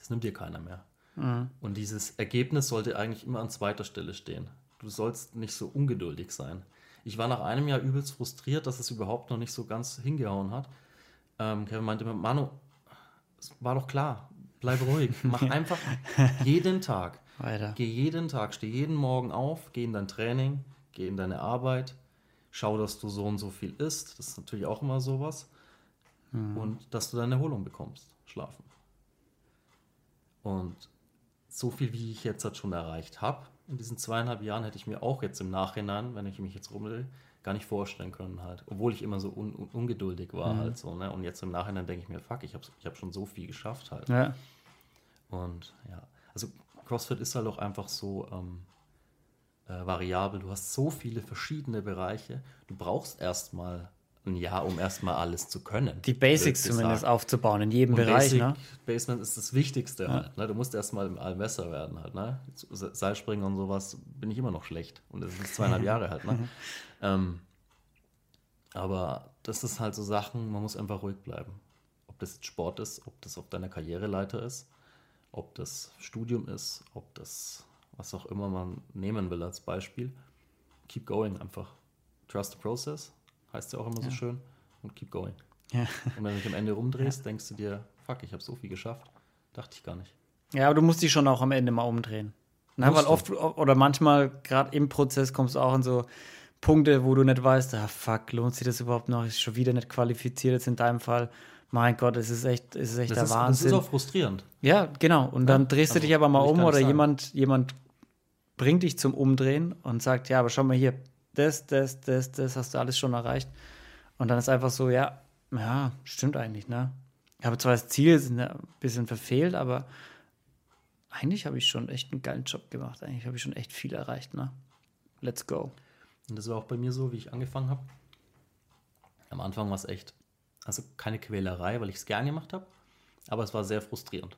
das nimmt dir keiner mehr. Mhm. Und dieses Ergebnis sollte eigentlich immer an zweiter Stelle stehen. Du sollst nicht so ungeduldig sein. Ich war nach einem Jahr übelst frustriert, dass es überhaupt noch nicht so ganz hingehauen hat. Ähm, Kevin meinte mir, Manu, es war doch klar, bleib ruhig, mach einfach jeden Tag. Weiter. Geh jeden Tag, steh jeden Morgen auf, geh in dein Training, geh in deine Arbeit, schau, dass du so und so viel isst. Das ist natürlich auch immer sowas. Mhm. Und dass du deine Erholung bekommst, schlafen. Und so viel, wie ich jetzt halt schon erreicht habe, in diesen zweieinhalb Jahren hätte ich mir auch jetzt im Nachhinein, wenn ich mich jetzt rumdrehe, gar nicht vorstellen können halt. Obwohl ich immer so un un ungeduldig war mhm. halt so. Ne? Und jetzt im Nachhinein denke ich mir, fuck, ich habe ich hab schon so viel geschafft halt. Ja. Und ja, also CrossFit ist halt auch einfach so ähm, äh, variabel. Du hast so viele verschiedene Bereiche. Du brauchst erstmal ein Jahr, um erstmal alles zu können. Die Basics zumindest sagen. aufzubauen in jedem Und Bereich. Basic, ne? Basement ist das Wichtigste ja. halt. Ne? Du musst erstmal im All besser werden halt. Ne? Seilspringen und sowas bin ich immer noch schlecht. Und das ist zweieinhalb Jahre halt. Ne? ähm, aber das ist halt so Sachen, man muss einfach ruhig bleiben. Ob das jetzt Sport ist, ob das auf deiner Karriereleiter ist, ob das Studium ist, ob das was auch immer man nehmen will als Beispiel. Keep going einfach. Trust the process heißt ja auch immer ja. so schön, und keep going. Ja. Und wenn du dich am Ende umdrehst, ja. denkst du dir, fuck, ich habe so viel geschafft. Dachte ich gar nicht. Ja, aber du musst dich schon auch am Ende mal umdrehen. Na, weil oft oder manchmal, gerade im Prozess, kommst du auch in so Punkte, wo du nicht weißt, ah fuck, lohnt sich das überhaupt noch? Ist schon wieder nicht qualifiziert jetzt in deinem Fall. Mein Gott, es ist echt, es ist echt das der ist, Wahnsinn. Das ist auch frustrierend. Ja, genau. Und dann drehst also, du dich aber mal um oder jemand, jemand bringt dich zum Umdrehen und sagt, ja, aber schau mal hier, das, das, das, das hast du alles schon erreicht. Und dann ist einfach so, ja, ja, stimmt eigentlich, ne? Ich habe zwar das Ziel ein bisschen verfehlt, aber eigentlich habe ich schon echt einen geilen Job gemacht. Eigentlich habe ich schon echt viel erreicht, ne? Let's go. Und das war auch bei mir so, wie ich angefangen habe. Am Anfang war es echt, also keine Quälerei, weil ich es gern gemacht habe, aber es war sehr frustrierend,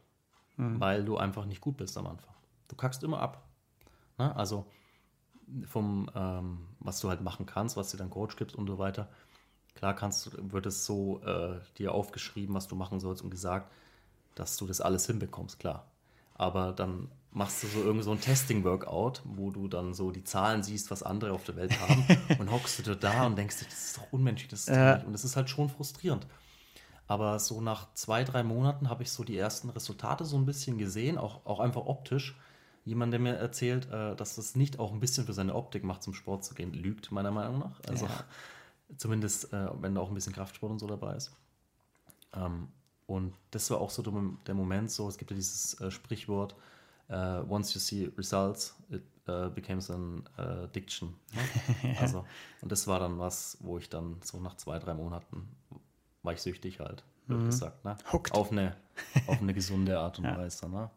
mhm. weil du einfach nicht gut bist am Anfang. Du kackst immer ab. Ne? Also vom, ähm, was du halt machen kannst, was dir dein Coach gibt und so weiter. Klar kannst, wird es so äh, dir aufgeschrieben, was du machen sollst und gesagt, dass du das alles hinbekommst, klar. Aber dann machst du so irgend so ein Testing-Workout, wo du dann so die Zahlen siehst, was andere auf der Welt haben und hockst du da und denkst dir, das ist doch unmenschlich, das ist ja. nicht. Und das ist halt schon frustrierend. Aber so nach zwei, drei Monaten habe ich so die ersten Resultate so ein bisschen gesehen, auch, auch einfach optisch jemand, der mir erzählt, äh, dass das nicht auch ein bisschen für seine Optik macht, zum Sport zu gehen, lügt, meiner Meinung nach. Also ja. zumindest, äh, wenn da auch ein bisschen Kraftsport und so dabei ist. Ähm, und das war auch so der Moment, so, es gibt ja dieses äh, Sprichwort, uh, once you see results, it uh, becomes an addiction. Ne? Also, und das war dann was, wo ich dann so nach zwei, drei Monaten war ich süchtig halt, wird mhm. gesagt. Ne? Auf, eine, auf eine gesunde Art und ja. Weise. Ne?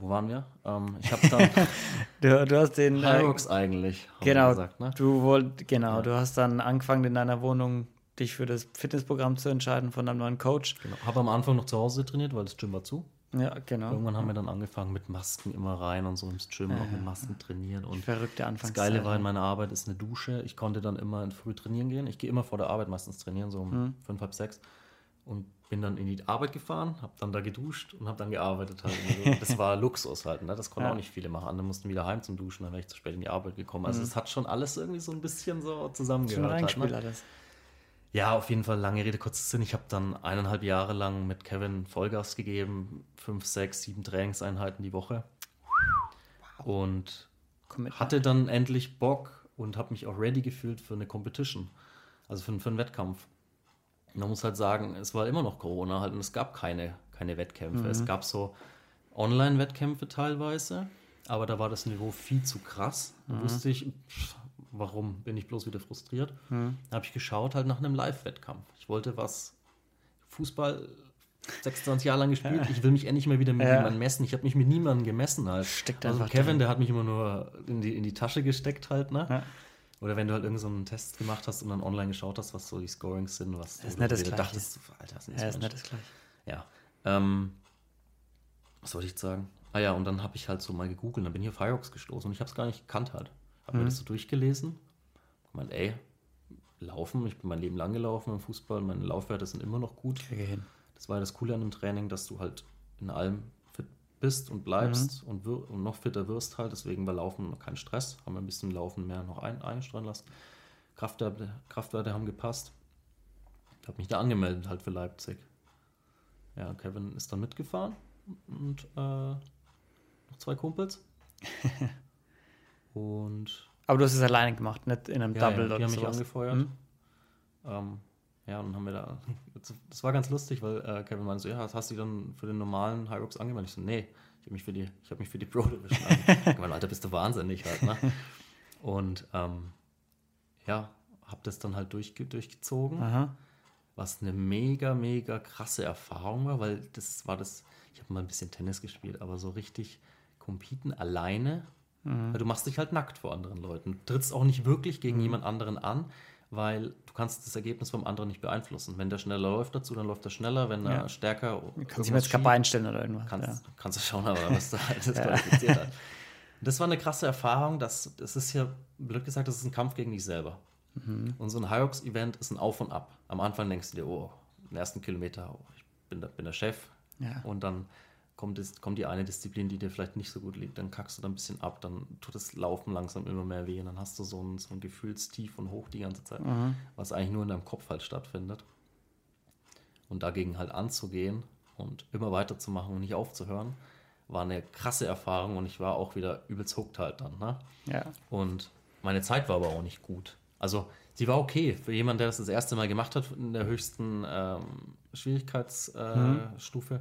Wo waren wir? Ähm, ich habe dann du, du hast den äh, eigentlich. Genau. Gesagt, ne? Du wollt, genau. Ja. Du hast dann angefangen in deiner Wohnung dich für das Fitnessprogramm zu entscheiden von einem neuen Coach. Genau. Habe am Anfang noch zu Hause trainiert, weil das Gym war zu. Ja, genau. Irgendwann haben wir dann angefangen mit Masken immer rein und so ins Gym ja, auch mit Masken trainieren. Und verrückte Anfangszeit. Das Geile war in meiner Arbeit ist eine Dusche. Ich konnte dann immer in früh trainieren gehen. Ich gehe immer vor der Arbeit meistens trainieren, so um mhm. fünf, halb sechs. Und bin dann in die Arbeit gefahren, habe dann da geduscht und habe dann gearbeitet halt. Also das war Luxus halt, ne? das konnten ja. auch nicht viele machen. Andere mussten wieder heim zum Duschen, dann wäre ich zu spät in die Arbeit gekommen. Also mhm. es hat schon alles irgendwie so ein bisschen so zusammengehört. Schon halt, ne? Ja, auf jeden Fall, lange Rede, kurzer Sinn. Ich habe dann eineinhalb Jahre lang mit Kevin Vollgas gegeben, fünf, sechs, sieben Trainingseinheiten die Woche. Und hatte dann endlich Bock und habe mich auch ready gefühlt für eine Competition, also für, für einen Wettkampf man muss halt sagen, es war immer noch Corona halt und es gab keine, keine Wettkämpfe. Mhm. Es gab so Online-Wettkämpfe teilweise, aber da war das Niveau viel zu krass. Da mhm. wusste ich, pff, warum bin ich bloß wieder frustriert. Mhm. Da habe ich geschaut halt nach einem Live-Wettkampf. Ich wollte was, Fußball 26 Jahre lang gespielt. Ich will mich endlich mal wieder mit Ja. jemandem messen. Ich habe mich mit niemandem gemessen halt. Steckt also Kevin, drin. der hat mich immer nur in die, in die Tasche gesteckt halt, ne? Ja. Oder wenn du halt irgendeinen so einen Test gemacht hast und dann online geschaut hast, was so die Scorings sind, was Das ist du nicht das Gleiche. dachtest, Alter, das ist Ja, ist Mensch. nicht das gleiche. Ja. Ähm, was wollte ich jetzt sagen? Ah ja, und dann habe ich halt so mal gegoogelt, dann bin ich auf Firefox gestoßen und ich habe es gar nicht gekannt halt. Habe Mhm. mir das so durchgelesen. Gemeint, ey, laufen, ich bin mein Leben lang gelaufen im Fußball, meine Laufwerte sind immer noch gut. Das war ja das Coole an dem Training, dass du halt in allem bist und bleibst und, wir und noch fitter wirst halt. Deswegen war Laufen kein Stress. Haben wir ein bisschen Laufen mehr noch ein einstreuen lassen. Kraftwerte, Kraftwerte haben gepasst. Habe mich da angemeldet halt für Leipzig. Ja, Kevin ist dann mitgefahren und äh, noch zwei Kumpels. und Aber du hast es alleine gemacht, nicht in einem ja, Double ja, die oder haben mich sowas. angefeuert. Hm? Ähm, ja, und dann haben wir da. Das war ganz lustig, weil äh, Kevin meinte so: Ja, hast du dich dann für den normalen Rocks angemeldet? Ich so: Nee, ich habe mich für die, ich habe mich für die Pro Division angemeldet. Ich meine, Alter, bist du wahnsinnig halt, ne? Und ähm, ja, habe das dann halt durchge durchgezogen, Aha. was eine mega, mega krasse Erfahrung war, weil das war das. Ich habe mal ein bisschen Tennis gespielt, aber so richtig competen alleine weil du machst dich halt nackt vor anderen Leuten. Du trittst auch nicht wirklich gegen jemand anderen an, weil du kannst das Ergebnis vom anderen nicht beeinflussen. Wenn der schneller läuft dazu, dann läuft er schneller. Wenn er Ja. stärker Kannst du mir jetzt kein Bein stellen oder irgendwas. kannst, ja. kannst du schauen, aber was da das qualifiziert hat. Das war eine krasse Erfahrung. Das, das ist ja, blöd gesagt, das ist ein Kampf gegen dich selber. Mhm. Und so ein High-Rocks-Event ist ein Auf und Ab. Am Anfang denkst du dir, oh, den ersten Kilometer, oh, ich bin der, bin der Chef. Ja. Und dann kommt, es, kommt die eine Disziplin, die dir vielleicht nicht so gut liegt. Dann kackst du da ein bisschen ab, dann tut das Laufen langsam immer mehr weh. Und dann hast du so ein, so ein Gefühlstief und Hoch die ganze Zeit, Mhm. was eigentlich nur in deinem Kopf halt stattfindet. Und dagegen halt anzugehen und immer weiterzumachen und nicht aufzuhören, war eine krasse Erfahrung und ich war auch wieder übelst hooked halt dann. Ne? ja. Und meine Zeit war aber auch nicht gut. Also sie war okay für jemanden, der das das erste Mal gemacht hat in der höchsten ähm, Schwierigkeitsstufe. Äh, Stufe,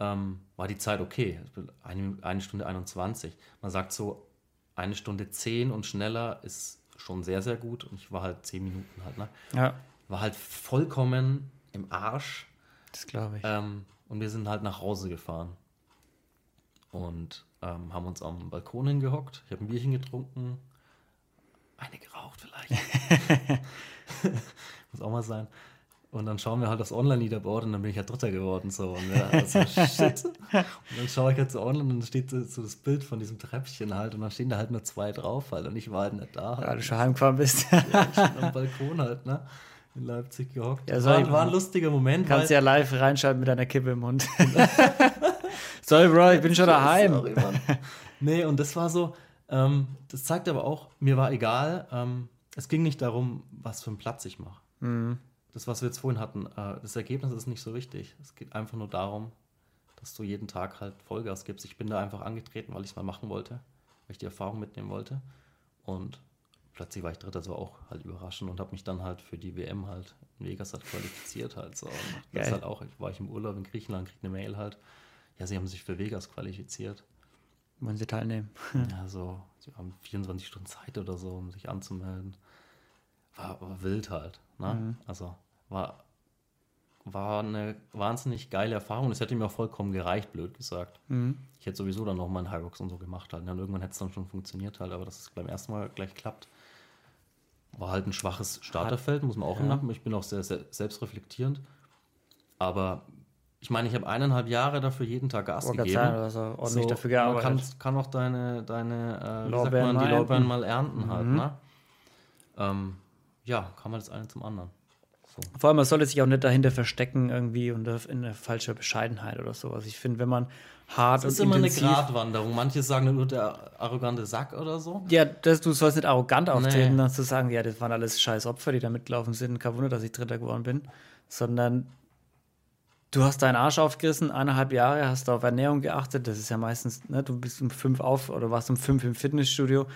ähm, war die Zeit okay. Eine, eine Stunde 21. Man sagt so, eine Stunde 10 und schneller ist schon sehr, sehr gut. Und ich war halt 10 Minuten halt. Ne? ja, War halt vollkommen im Arsch. das glaube ich. Ähm, und wir sind halt nach Hause gefahren. Und ähm, haben uns am Balkon hingehockt. Ich habe ein Bierchen getrunken. Eine geraucht vielleicht. Muss auch mal sein. Und dann schauen wir halt aufs Online-Leaderboard und dann bin ich halt Dritter geworden. So. Und ja, also, shit. Und dann schaue ich halt so online und dann steht so, das Bild von diesem Treppchen halt und dann stehen da halt nur zwei drauf halt und ich war halt nicht da. Halt. du schon heimgefahren bist. Ja, ich stand am Balkon halt, ne? In Leipzig gehockt. Ja, Ja, war, war ein lustiger Moment. Kannst ja live reinschalten mit deiner Kippe im Mund. Sorry, Bro, ich bin schon daheim. Sorry, Mann. nee, und das war so, ähm, das zeigt aber auch, mir war egal, ähm, es ging nicht darum, was für einen Platz ich mache. Mhm. Das, was wir jetzt vorhin hatten, äh, das Ergebnis ist nicht so wichtig. Es geht einfach nur darum, dass du jeden Tag halt Vollgas gibst. Ich bin da einfach angetreten, weil ich es mal machen wollte, weil ich die Erfahrung mitnehmen wollte. Und plötzlich war ich Dritter, das war auch halt überraschend und habe mich dann halt für die WM halt in Vegas halt qualifiziert halt so. Das halt auch, war ich im Urlaub in Griechenland, krieg eine Mail halt, ja, sie haben sich für Vegas qualifiziert. Wollen sie teilnehmen? Ja, so, sie haben 24 Stunden Zeit oder so, um sich anzumelden. War, war wild halt. Ne? Also war, war eine wahnsinnig geile Erfahrung. Es hätte mir auch vollkommen gereicht, blöd gesagt. Ich hätte sowieso dann noch mal einen High Rocks und so gemacht halt. ne? Und irgendwann hätte es dann schon funktioniert halt, aber dass es beim ersten Mal gleich klappt. War halt ein schwaches Starterfeld, muss man auch im Nacken. Ich bin auch sehr, sehr selbstreflektierend. Aber ich meine, ich habe eineinhalb Jahre dafür jeden Tag Gas grad gegeben. hast auch ordentlich dafür Man kann, gearbeitet. kann auch deine, deine äh, Lorbeeren man, die mal Lorbeeren ernten. mal ernten halt, ne? Ähm, ja, kann man das eine zum anderen. So. Vor allem, man sollte sich auch nicht dahinter verstecken irgendwie und in eine falsche Bescheidenheit oder sowas. Ich finde, wenn man hart Das ist und immer eine. Gratwanderung. Manche sagen nur der arrogante Sack oder so. Ja, das, du sollst nicht arrogant auftreten, Nee. dann zu sagen, ja, das waren alles scheiß Opfer, die da mitgelaufen sind. Kein Wunder, dass ich Dritter geworden bin. Sondern du hast deinen Arsch aufgerissen, eineinhalb Jahre, hast auf Ernährung geachtet. Das ist ja meistens, ne, du bist um fünf auf oder warst um fünf im Fitnessstudio.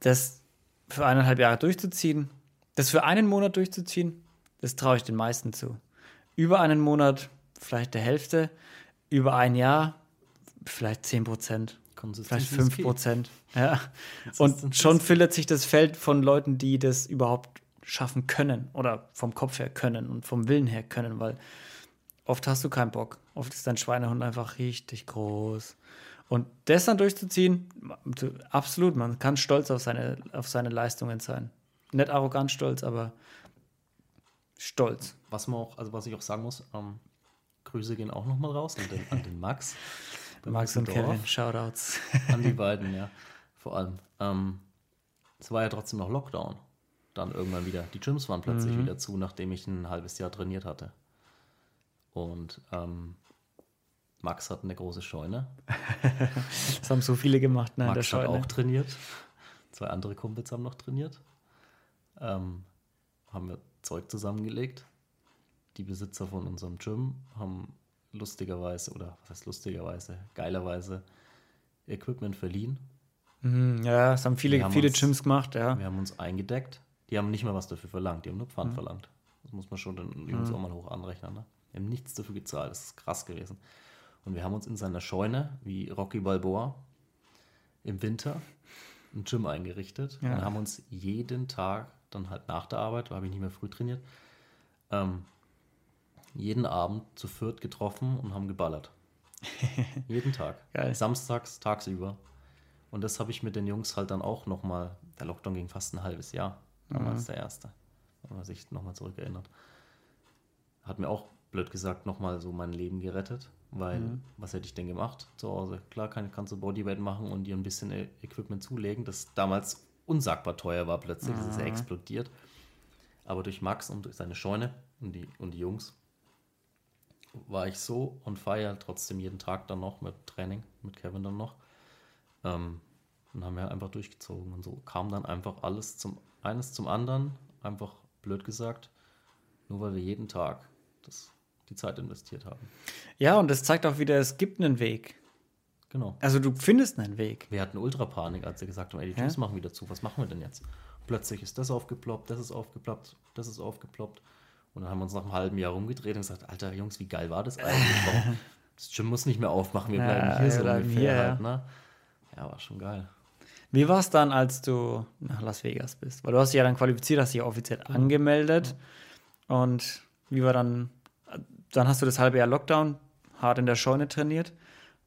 Das für eineinhalb Jahre durchzuziehen, das für einen Monat durchzuziehen, das traue ich den meisten zu. Über einen Monat vielleicht der Hälfte, über ein Jahr vielleicht 10 Prozent. Vielleicht ist 5 key. Prozent. Ja. Und schon filtert sich das Feld von Leuten, die das überhaupt schaffen können oder vom Kopf her können und vom Willen her können, weil oft hast du keinen Bock. Oft ist dein Schweinehund einfach richtig groß. Und das dann durchzuziehen, absolut, man kann stolz auf seine, auf seine Leistungen sein. Nicht arrogant stolz, aber stolz. Was man auch, also was ich auch sagen muss, ähm, Grüße gehen auch nochmal raus an den, an den Max. Max und Kevin, Shoutouts. An die beiden, ja. Vor allem. Ähm, es war ja trotzdem noch Lockdown. Dann irgendwann wieder. Die Gyms waren plötzlich mhm. wieder zu, nachdem ich ein halbes Jahr trainiert hatte. Und ähm, Max hat eine große Scheune. das haben so viele gemacht, ne? Max hat auch trainiert. Zwei andere Kumpels haben noch trainiert. Ähm, haben wir Zeug zusammengelegt. Die Besitzer von unserem Gym haben lustigerweise, oder was heißt lustigerweise, geilerweise Equipment verliehen. Mhm, ja, das haben viele, haben viele uns, Gyms gemacht, ja. Wir haben uns eingedeckt. Die haben nicht mal was dafür verlangt, die haben nur Pfand mhm. verlangt. Das muss man schon den Jungs mhm. auch mal hoch anrechnen. Ne? Die haben nichts dafür gezahlt, das ist krass gewesen. Und wir haben uns in seiner Scheune, wie Rocky Balboa, im Winter ein Gym eingerichtet ja. und haben uns jeden Tag, dann halt nach der Arbeit, da habe ich nicht mehr früh trainiert, ähm, jeden Abend zu viert getroffen und haben geballert. jeden Tag. Geil. Samstags, tagsüber. Und das habe ich mit den Jungs halt dann auch nochmal, der Lockdown ging fast ein halbes Jahr, damals mhm. der erste, wenn man sich nochmal zurückerinnert. Hat mir auch, blöd gesagt, nochmal so mein Leben gerettet weil, mhm. was hätte ich denn gemacht zu Hause? Klar kann, kannst du Bodyweight machen und dir ein bisschen Equipment zulegen, das damals unsagbar teuer war plötzlich. Mhm. Das ist ja mhm. explodiert. Aber durch Max und durch seine Scheune und die, und die Jungs war ich so on fire, trotzdem jeden Tag dann noch mit Training, mit Kevin dann noch. Ähm, und haben wir einfach durchgezogen. Und so kam dann einfach alles zum eines zum anderen, einfach blöd gesagt, nur weil wir jeden Tag das die Zeit investiert haben. Ja, und das zeigt auch wieder, es gibt einen Weg. Genau. Also du findest einen Weg. Wir hatten Ultrapanik, als sie gesagt haben, ey, die ja? machen wieder zu, was machen wir denn jetzt? Plötzlich ist das aufgeploppt, das ist aufgeploppt, das ist aufgeploppt. Und dann haben wir uns nach einem halben Jahr rumgedreht und gesagt, Alter Jungs, wie geil war das eigentlich? das Gym muss nicht mehr aufmachen, wir bleiben ja, hier so ungefähr hier, halt, ne? Ja, war schon geil. Wie war es dann, als du nach Las Vegas bist? Weil du hast dich ja dann qualifiziert, hast dich offiziell genau. angemeldet. Ja. Und wie war dann dann hast du das halbe Jahr Lockdown, hart in der Scheune trainiert.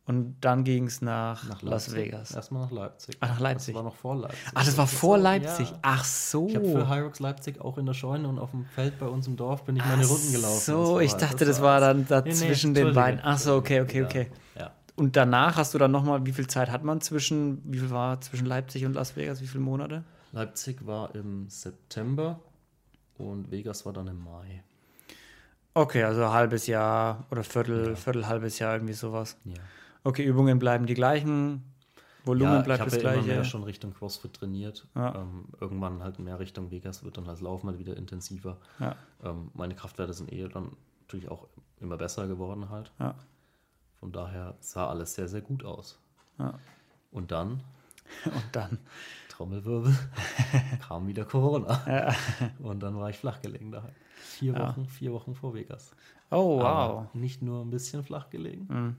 Und dann ging es nach, nach Las Vegas. Erstmal nach Leipzig. Ach, nach Leipzig. Das war noch vor Leipzig. Ach, das war vor Leipzig. Ja. Ach so. Ich habe für Hyrox Leipzig auch in der Scheune und auf dem Feld bei uns im Dorf bin ich meine Ach Runden gelaufen. So, ich dachte, das, das war dann dazwischen nee, nee, den beiden. Ach so, okay, okay, okay. Ja. ja. Und danach hast du dann nochmal, wie viel Zeit hat man zwischen, wie viel war zwischen Leipzig und Las Vegas? Wie viele Monate? Leipzig war im September und Vegas war dann im Mai. Okay, also halbes Jahr oder Viertel, ja. Viertel, halbes Jahr, irgendwie sowas. Ja. Okay, Übungen bleiben die gleichen, Volumen ja, bleibt das ja gleiche. Ich habe ja schon Richtung CrossFit trainiert. Ja. Ähm, irgendwann halt mehr Richtung Vegas wird dann als Laufen halt wieder intensiver. Ja. Ähm, meine Kraftwerte sind eh dann natürlich auch immer besser geworden halt. Von daher sah alles sehr, sehr gut aus. Und dann? Und dann? Trommelwirbel, kam wieder Corona. Und dann war ich flach gelegen daheim. Vier. Wochen, vier Wochen vor Vegas. Oh, wow. Aber nicht nur ein bisschen flach gelegen, mhm.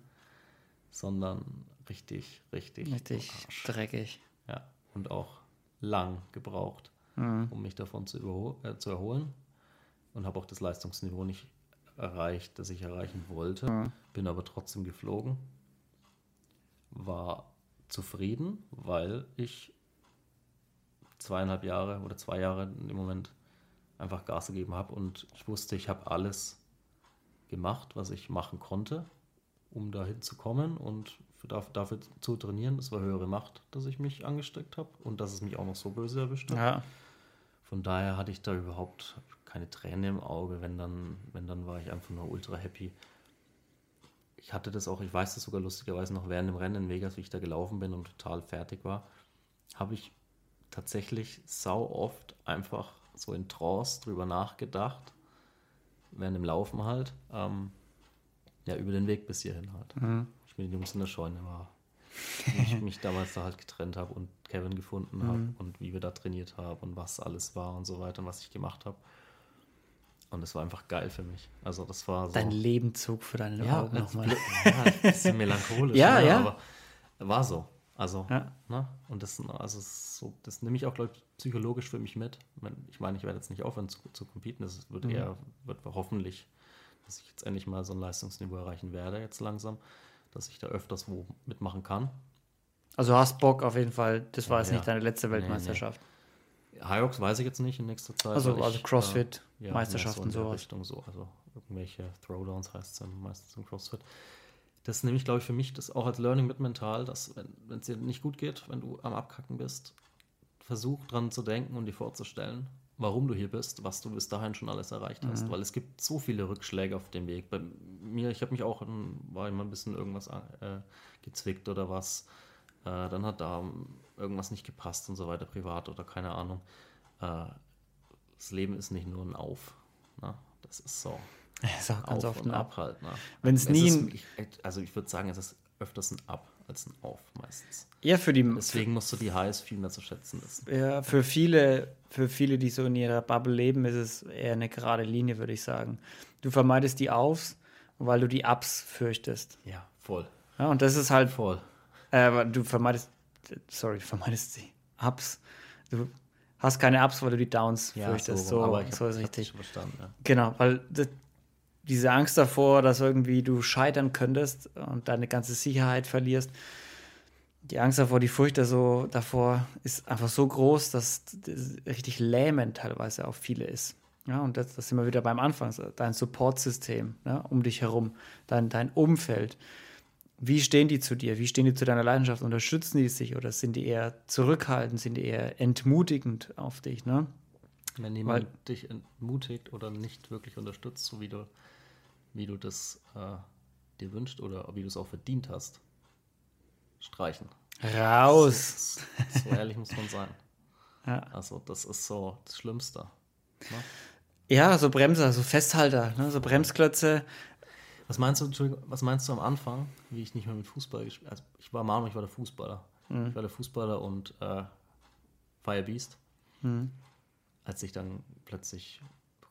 Sondern richtig, richtig. Richtig dreckig. Ja. Und auch lang gebraucht, mhm. um mich davon zu, äh, zu erholen. Und habe auch das Leistungsniveau nicht erreicht, das ich erreichen wollte. Mhm. Bin aber trotzdem geflogen. War zufrieden, weil ich zweieinhalb Jahre oder zwei Jahre im Moment einfach Gas gegeben habe und ich wusste, ich habe alles gemacht, was ich machen konnte, um dahin zu kommen und für, dafür zu trainieren. Das war höhere Macht, dass ich mich angesteckt habe und dass es mich auch noch so böse erwischt hat. Ja. Von daher hatte ich da überhaupt keine Träne im Auge. Wenn dann, wenn dann war ich einfach nur ultra happy. Ich hatte das auch, ich weiß das sogar lustigerweise noch während dem Rennen in Vegas, wie ich da gelaufen bin und total fertig war, habe ich tatsächlich sau oft einfach so in Trance drüber nachgedacht, während dem Laufen halt, ähm, ja, über den Weg bis hierhin halt. Mhm. Ich mit den Jungs in der Scheune war. ich mich damals da halt getrennt habe und Kevin gefunden habe mhm. und wie wir da trainiert haben und was alles war und so weiter und was ich gemacht habe. Und es war einfach geil für mich. Also das war so. Dein Lebenzug für deine ja, Augen nochmal. Ja, ein bisschen melancholisch. ja, ne? ja. Aber war so. Also, ja. ne? Und das, also so, das nehme ich auch, glaube ich, psychologisch für mich mit. Ich meine, ich werde jetzt nicht aufhören zu, zu competen. Das wird mhm. eher, wird hoffentlich dass ich jetzt endlich mal so ein Leistungsniveau erreichen werde, jetzt langsam, dass ich da öfters wo mitmachen kann. Also hast Bock auf jeden Fall. Das war Ja, jetzt ja. nicht deine letzte Weltmeisterschaft. High weiß ich jetzt nicht in nächster Zeit. Also- also CrossFit, äh, ja, Meisterschaften, so sowas. Richtung so, also irgendwelche Throwdowns heißt es dann meistens im CrossFit. Das nehme ich, glaube ich, für mich das auch als Learning mit mental, dass wenn es dir nicht gut geht, wenn du am Abkacken bist, versuch dran zu denken und dir vorzustellen, warum du hier bist, was du bis dahin schon alles erreicht hast. Weil es gibt so viele Rückschläge auf dem Weg. Bei mir, ich habe mich auch, war immer ein bisschen irgendwas äh, gezwickt oder was. Äh, dann hat da irgendwas nicht gepasst und so weiter, privat oder keine Ahnung. Äh, das Leben ist nicht nur ein Auf. Ne? Das ist so. Das ist auch ganz auf oft und ein Ab. ab halt. Ne? Wenn's Es nie ist wirklich- also ich würde sagen, es ist öfters ein Ab als ein Auf meistens. Ja, für die, Deswegen musst du die Highs viel mehr zu schätzen wissen. ja, für viele, für viele, die so in ihrer Bubble leben, ist es eher eine gerade Linie, würde ich sagen. Du vermeidest die Aufs, weil du die Ups fürchtest. Ja, voll. Ja, und das ist halt, Voll. äh, du vermeidest, sorry, du vermeidest die Ups. Du hast keine Ups, weil du die Downs fürchtest. So, aber ich hab- so ist ich hab's richtig. verstanden. Ja. Genau, weil das, diese Angst davor, dass irgendwie du scheitern könntest und deine ganze Sicherheit verlierst, die Angst davor, die Furcht so davor ist einfach so groß, dass das richtig lähmend teilweise auf viele ist. Ja, und das, das sind wir wieder beim Anfang, dein Supportsystem ne, um dich herum, dein, dein Umfeld. Wie stehen die zu dir? Wie stehen die zu deiner Leidenschaft? Unterstützen die sich oder sind die eher zurückhaltend? Sind die eher entmutigend auf dich? Ne? Wenn jemand dich entmutigt oder nicht wirklich unterstützt, so wie du, wie du das äh, dir wünscht oder wie du es auch verdient hast, streichen. Raus! So ehrlich muss man sein. Ja. Also das ist so das Schlimmste. Ne? Ja, so Bremser, so Festhalter, ne? so Bremsklötze. Was meinst du, was meinst du am Anfang, wie ich nicht mehr mit Fußball gespielt Also ich war Manu, ich war der Fußballer. Ich war der Fußballer und äh, Firebeast. Als ich dann plötzlich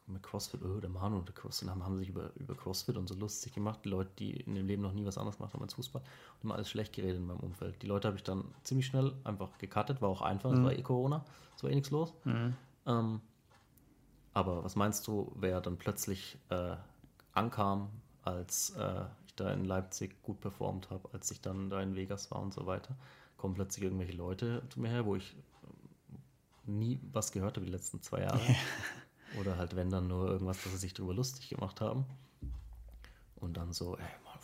mit CrossFit, oh, der Manu und der CrossFit haben, haben sich über, über CrossFit und so lustig gemacht. Die Leute, die in dem Leben noch nie was anderes gemacht haben als Fußball, und immer alles schlecht geredet in meinem Umfeld. Die Leute habe ich dann ziemlich schnell einfach gecuttet, war auch einfach, es war eh Corona, es war eh nichts los. Ähm, aber was meinst du, wer dann plötzlich äh, ankam, als äh, ich da in Leipzig gut performt habe, als ich dann da in Vegas war und so weiter? Kommen plötzlich irgendwelche Leute zu mir her, wo ich äh, nie was gehört habe die letzten zwei Jahre. Oder halt, wenn dann nur irgendwas, dass sie sich darüber lustig gemacht haben. Und dann so, ey, Mann,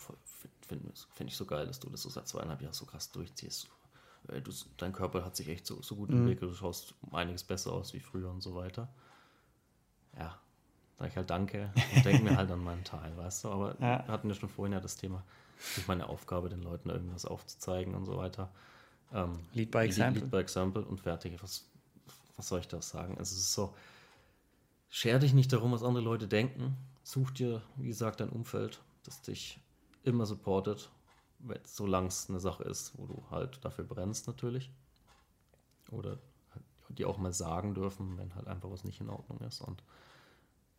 finde find, ich so geil, dass du das so seit zweieinhalb Jahren so krass durchziehst. Ey, du, dein Körper hat sich echt so, so gut entwickelt, du schaust einiges besser aus wie früher und so weiter. Ja, sag ich halt danke und denke mir halt an meinen Teil, weißt du. Aber Ja. wir hatten ja schon vorhin ja das Thema, es ist meine Aufgabe, den Leuten irgendwas aufzuzeigen und so weiter. Ähm, Lead by Lead- example. Lead by example und fertig. Was, was soll ich da sagen? Es ist so, scher dich nicht darum, was andere Leute denken. Such dir, wie gesagt, ein Umfeld, das dich immer supportet, solange es eine Sache ist, wo du halt dafür brennst natürlich. Oder halt die auch mal sagen dürfen, wenn halt einfach was nicht in Ordnung ist. Und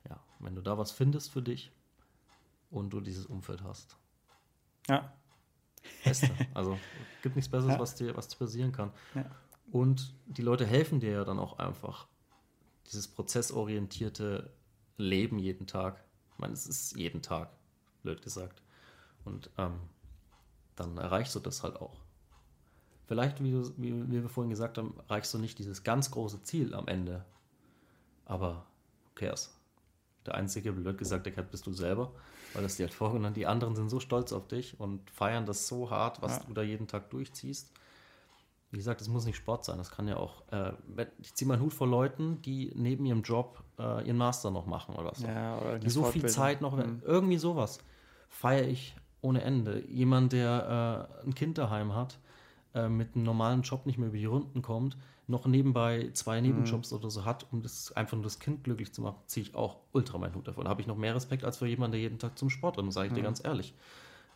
ja, wenn du da was findest für dich und du dieses Umfeld hast, Ja, Beste. Also gibt nichts Besseres, Ja. was dir was dir passieren kann. Ja. Und die Leute helfen dir ja dann auch einfach. Dieses prozessorientierte Leben jeden Tag. Ich meine, es ist jeden Tag, blöd gesagt. Und ähm, dann erreichst du das halt auch. Vielleicht, wie, du, wie, wie wir vorhin gesagt haben, erreichst du nicht dieses ganz große Ziel am Ende. Aber who cares? Der einzige, blöd gesagt, der bist du selber, weil das dir halt vorgenommen Die anderen sind so stolz auf dich und feiern das so hart, was Ja. du da jeden Tag durchziehst. Wie gesagt, es muss nicht Sport sein. Das kann ja auch. Äh, ich ziehe meinen Hut vor Leuten, die neben ihrem Job äh, ihren Master noch machen oder so. ja oder die so viel. Zeit noch. Mhm. Irgendwie sowas. Feiere ich ohne Ende. Jemand, der äh, ein Kind daheim hat, äh, mit einem normalen Job nicht mehr über die Runden kommt, noch nebenbei zwei Mhm. Nebenjobs oder so hat, um das einfach nur das Kind glücklich zu machen, ziehe ich auch ultra meinen Hut davon. Da habe ich noch mehr Respekt als für jemanden, der jeden Tag zum Sport rennt, sage ich Mhm. dir ganz ehrlich.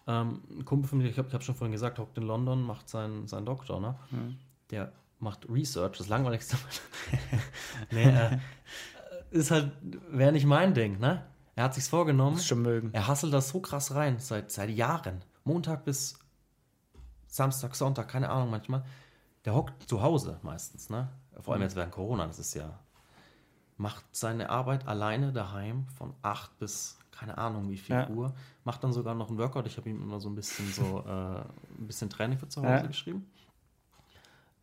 Ähm, ein Kumpel von mir, ich habe hab schon vorhin gesagt, hockt in London, macht seinen, seinen Doktor, ne? Mhm. Der macht Research, das langweiligste. nee, äh, ist halt, wäre nicht mein Ding, ne? Er hat sich's vorgenommen. Muss schon mögen. Er hasselt das so krass rein, seit, seit Jahren. Montag bis Samstag, Sonntag, keine Ahnung manchmal. Der hockt zu Hause meistens, ne? Vor allem jetzt während Corona, das ist ja. Macht seine Arbeit alleine daheim von 8 bis, keine Ahnung wie viel Ja. Uhr, macht dann sogar noch einen Workout. Ich habe ihm immer so ein bisschen so äh, ein bisschen Training für zu Hause Ja. geschrieben.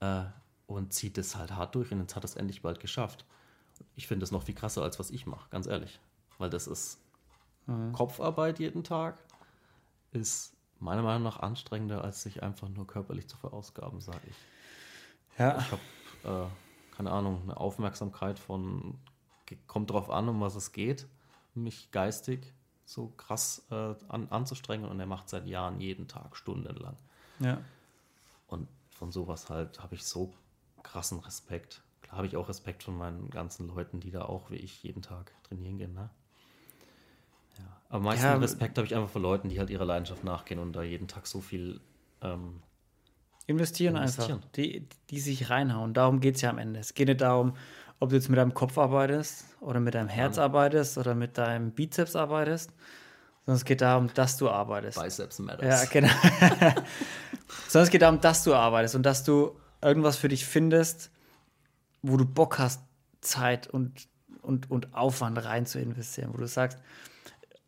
Äh, und zieht es halt hart durch und jetzt hat er es endlich bald geschafft. Ich finde das noch viel krasser, als was ich mache, ganz ehrlich. Weil das ist Mhm. Kopfarbeit jeden Tag, ist meiner Meinung nach anstrengender, als sich einfach nur körperlich zu verausgaben, sage ich. Ja. Ich habe, äh, keine Ahnung, eine Aufmerksamkeit von, kommt drauf an, um was es geht, mich geistig so krass äh, an, anzustrengen und er macht seit Jahren jeden Tag stundenlang. Ja. Und von sowas halt habe ich so krassen Respekt. Klar habe ich auch Respekt von meinen ganzen Leuten, die da auch wie ich jeden Tag trainieren gehen. Ne? Ja. Aber am meisten Ja, Respekt habe ich einfach vor Leuten, die halt ihrer Leidenschaft nachgehen und da jeden Tag so viel ähm, Investieren, Investieren. einfach. Die, die sich reinhauen. Darum geht es ja am Ende. Es geht nicht darum, ob du jetzt mit deinem Kopf arbeitest oder mit deinem Herz arbeitest oder mit deinem Bizeps arbeitest, sondern es geht darum, dass du arbeitest. Biceps Ja, Matters. genau. Sondern es geht darum, dass du arbeitest und dass du irgendwas für dich findest, wo du Bock hast, Zeit und, und, und Aufwand rein zu investieren, wo du sagst,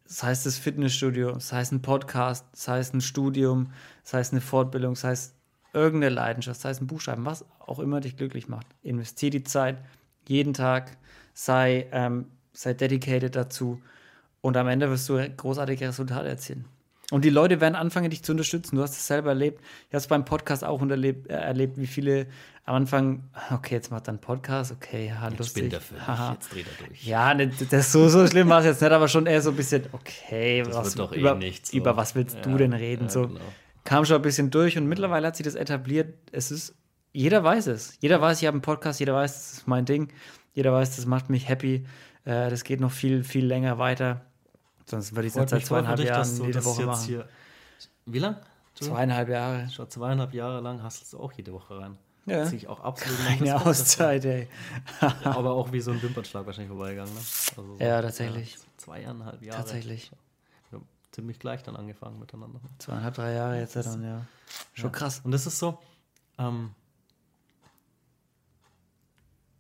das heißt das Fitnessstudio, das heißt ein Podcast, das heißt ein Studium, das heißt eine Fortbildung, das heißt irgendeine Leidenschaft, das heißt ein Buchstaben, was auch immer dich glücklich macht. Investier die Zeit jeden Tag, sei, ähm, sei dedicated dazu und am Ende wirst du großartige Resultate erzielen. Und die Leute werden anfangen, dich zu unterstützen. Du hast es selber erlebt. Ich habe es beim Podcast auch unterlebt, äh, erlebt, wie viele am Anfang, okay, jetzt macht er einen Podcast, okay, ja, Jetzt lustig. er völlig, haha. jetzt dreht er durch. Ja, ne, das so, so schlimm war es jetzt nicht, aber schon eher so ein bisschen, okay, Das was, doch eh über, nichts, so. über was willst du Ja, denn reden? ja, so genau. kam schon ein bisschen durch und mittlerweile hat sich das etabliert. Es ist, jeder weiß es. Jeder weiß, ich habe einen Podcast, jeder weiß, das ist mein Ding. Jeder weiß, das macht mich happy. Äh, das geht noch viel, viel länger weiter. Sonst würde ich es jetzt seit zweieinhalb dich, Jahren jede das Woche machen. hier. Wie lang? Zweieinhalb Jahre. Schon zweieinhalb Jahre lang hasselst du auch jede Woche rein. Ja. Ziehe ich auch absolut Eine Respekt davor. Auszeit, ey. Aber auch wie so ein Wimpernschlag wahrscheinlich vorbeigegangen. Ne? Also so, Ja, tatsächlich. Ja, zweieinhalb Jahre. Tatsächlich. Wir haben ziemlich gleich dann angefangen miteinander. Zweieinhalb, drei Jahre jetzt dann, ja. Schon krass. Und das ist so, ähm,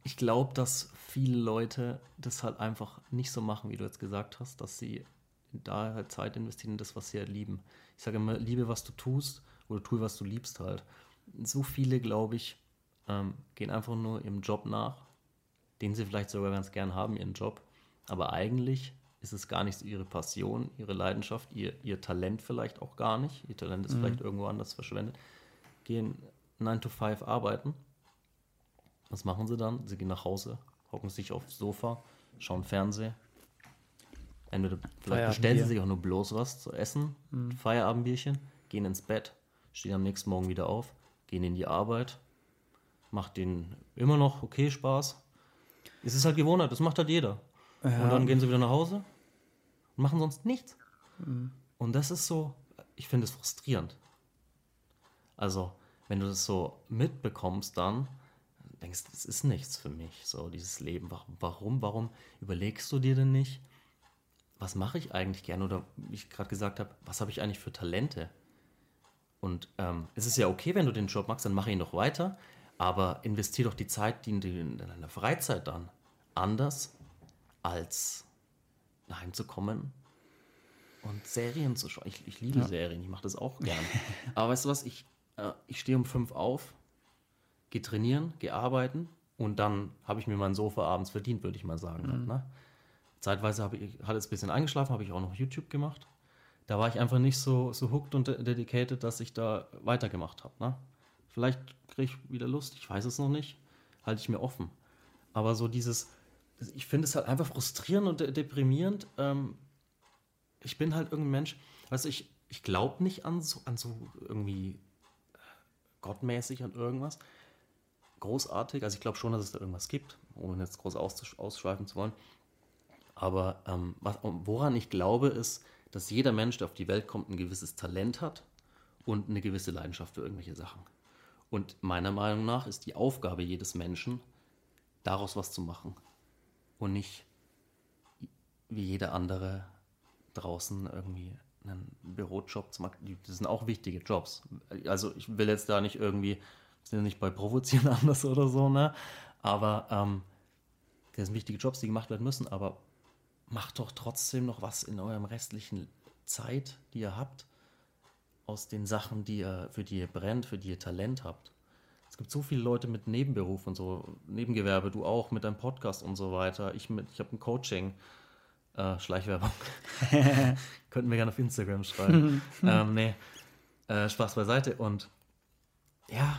ich glaube, dass viele Leute das halt einfach nicht so machen, wie du jetzt gesagt hast, dass sie da halt Zeit investieren in das, was sie halt lieben. Ich sage immer, liebe, was du tust oder tue, was du liebst halt. So viele, glaube ich, ähm, gehen einfach nur ihrem Job nach, den sie vielleicht sogar ganz gern haben, ihren Job. Aber eigentlich ist es gar nicht so ihre Passion, ihre Leidenschaft, ihr, ihr Talent vielleicht auch gar nicht. Ihr Talent ist vielleicht irgendwo anders verschwendet. Gehen 9 to 5 arbeiten. Was machen sie dann? Sie gehen nach Hause, hocken sich aufs Sofa, schauen Fernsehen. Entweder vielleicht bestellen sie sich auch nur bloß was zu essen, Feierabendbierchen, gehen ins Bett, stehen am nächsten Morgen wieder auf, gehen in die Arbeit, macht denen immer noch okay Spaß. Es ist halt Gewohnheit, das macht halt jeder. Und dann gehen sie wieder nach Hause und machen sonst nichts. Und das ist so, ich finde es frustrierend. Also, wenn du das so mitbekommst, dann denkst das ist nichts für mich, so dieses Leben. Warum, warum, überlegst du dir denn nicht, was mache ich eigentlich gerne? Oder wie ich gerade gesagt habe, was habe ich eigentlich für Talente? Und ähm, es ist ja okay, wenn du den Job magst, dann mach ihn doch weiter. Aber investier doch die Zeit, die in, in deiner Freizeit dann anders, als heimzukommen und Serien zu schauen. Ich, ich liebe Serien, ich mache das auch gern. Aber weißt du was, ich, äh, ich stehe um fünf auf, gehe trainieren, gehe arbeiten und dann habe ich mir mein Sofa abends verdient, würde ich mal sagen. Ne? Zeitweise habe ich, hatte es ein bisschen eingeschlafen, habe ich auch noch YouTube gemacht. Da war ich einfach nicht so, so hooked und de- dedicated, dass ich da weitergemacht habe. Ne? Vielleicht kriege ich wieder Lust, ich weiß es noch nicht. Halte ich mir offen. Aber so dieses, ich finde es halt einfach frustrierend und de deprimierend. Ähm, ich bin halt irgendein Mensch, weißt du, ich, ich glaube nicht an so, an so irgendwie äh, gottmäßig an irgendwas. Großartig, also ich glaube schon, dass es da irgendwas gibt, ohne jetzt groß ausschweifen zu wollen. Aber ähm, was, woran ich glaube, ist, dass jeder Mensch, der auf die Welt kommt, ein gewisses Talent hat und eine gewisse Leidenschaft für irgendwelche Sachen. Und meiner Meinung nach ist die Aufgabe jedes Menschen, daraus was zu machen. Und nicht wie jeder andere draußen irgendwie einen Bürojob zu machen. Das sind auch wichtige Jobs. Also ich will jetzt da nicht irgendwie, sind ja nicht bei Provozieren anders oder so, ne? Aber ähm, das sind wichtige Jobs, die gemacht werden müssen, aber macht doch trotzdem noch was in eurem restlichen Zeit, die ihr habt, aus den Sachen, die ihr, für die ihr brennt, für die ihr Talent habt. Es gibt so viele Leute mit Nebenberuf und so, Nebengewerbe, du auch mit deinem Podcast und so weiter. Ich, ich habe ein Coaching, äh, Schleichwerbung. Könnten wir gerne auf Instagram schreiben. ähm, nee, äh, Spaß beiseite. Und ja,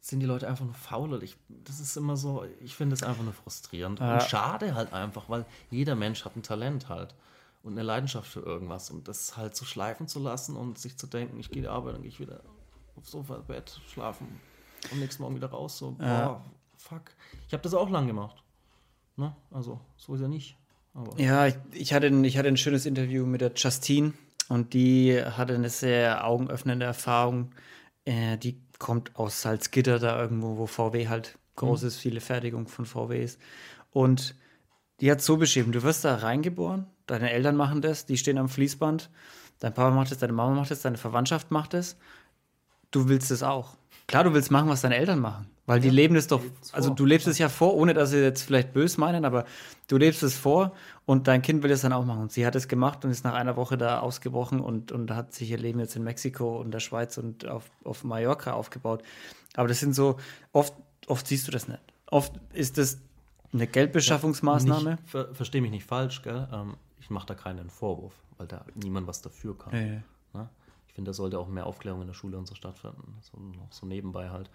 sind die Leute einfach nur faul. Und ich, das ist immer so, ich finde es einfach nur frustrierend. Ja. Und schade halt einfach, weil jeder Mensch hat ein Talent halt und eine Leidenschaft für irgendwas. Und das halt so schleifen zu lassen und sich zu denken, ich gehe arbeiten, dann gehe ich wieder aufs Sofa, Bett, schlafen und nächsten Morgen wieder raus. So, boah, ja. fuck. Ich habe das auch lang gemacht. Ne? Also, so ist ja nicht. Aber ja, ich, ich, hatte ein, ich hatte ein schönes Interview mit der Justine und die hatte eine sehr augenöffnende Erfahrung. Äh, die kommt aus Salzgitter, da irgendwo, wo VW halt groß mhm. ist, viele Fertigung von VW ist. Und die hat so beschrieben: Du wirst da reingeboren, deine Eltern machen das, die stehen am Fließband, dein Papa macht es, deine Mama macht es, deine Verwandtschaft macht es. Du willst es auch. Klar, du willst machen, was deine Eltern machen. Weil die leben es doch, also du lebst es ja vor, ohne dass sie jetzt vielleicht böse meinen, aber du lebst es vor und dein Kind will es dann auch machen. Und sie hat es gemacht und ist nach einer Woche da ausgebrochen und, und hat sich ihr Leben jetzt in Mexiko und der Schweiz und auf, auf Mallorca aufgebaut. Aber das sind so, oft, oft siehst du das nicht. Oft ist das eine Geldbeschaffungsmaßnahme. Ja, ver, Verstehe mich nicht falsch, gell? Ähm, ich mache da keinen Vorwurf, weil da niemand was dafür kann. Ja, ja. Ne? Ich finde, da sollte auch mehr Aufklärung in der Schule und so stattfinden. So, noch so nebenbei halt.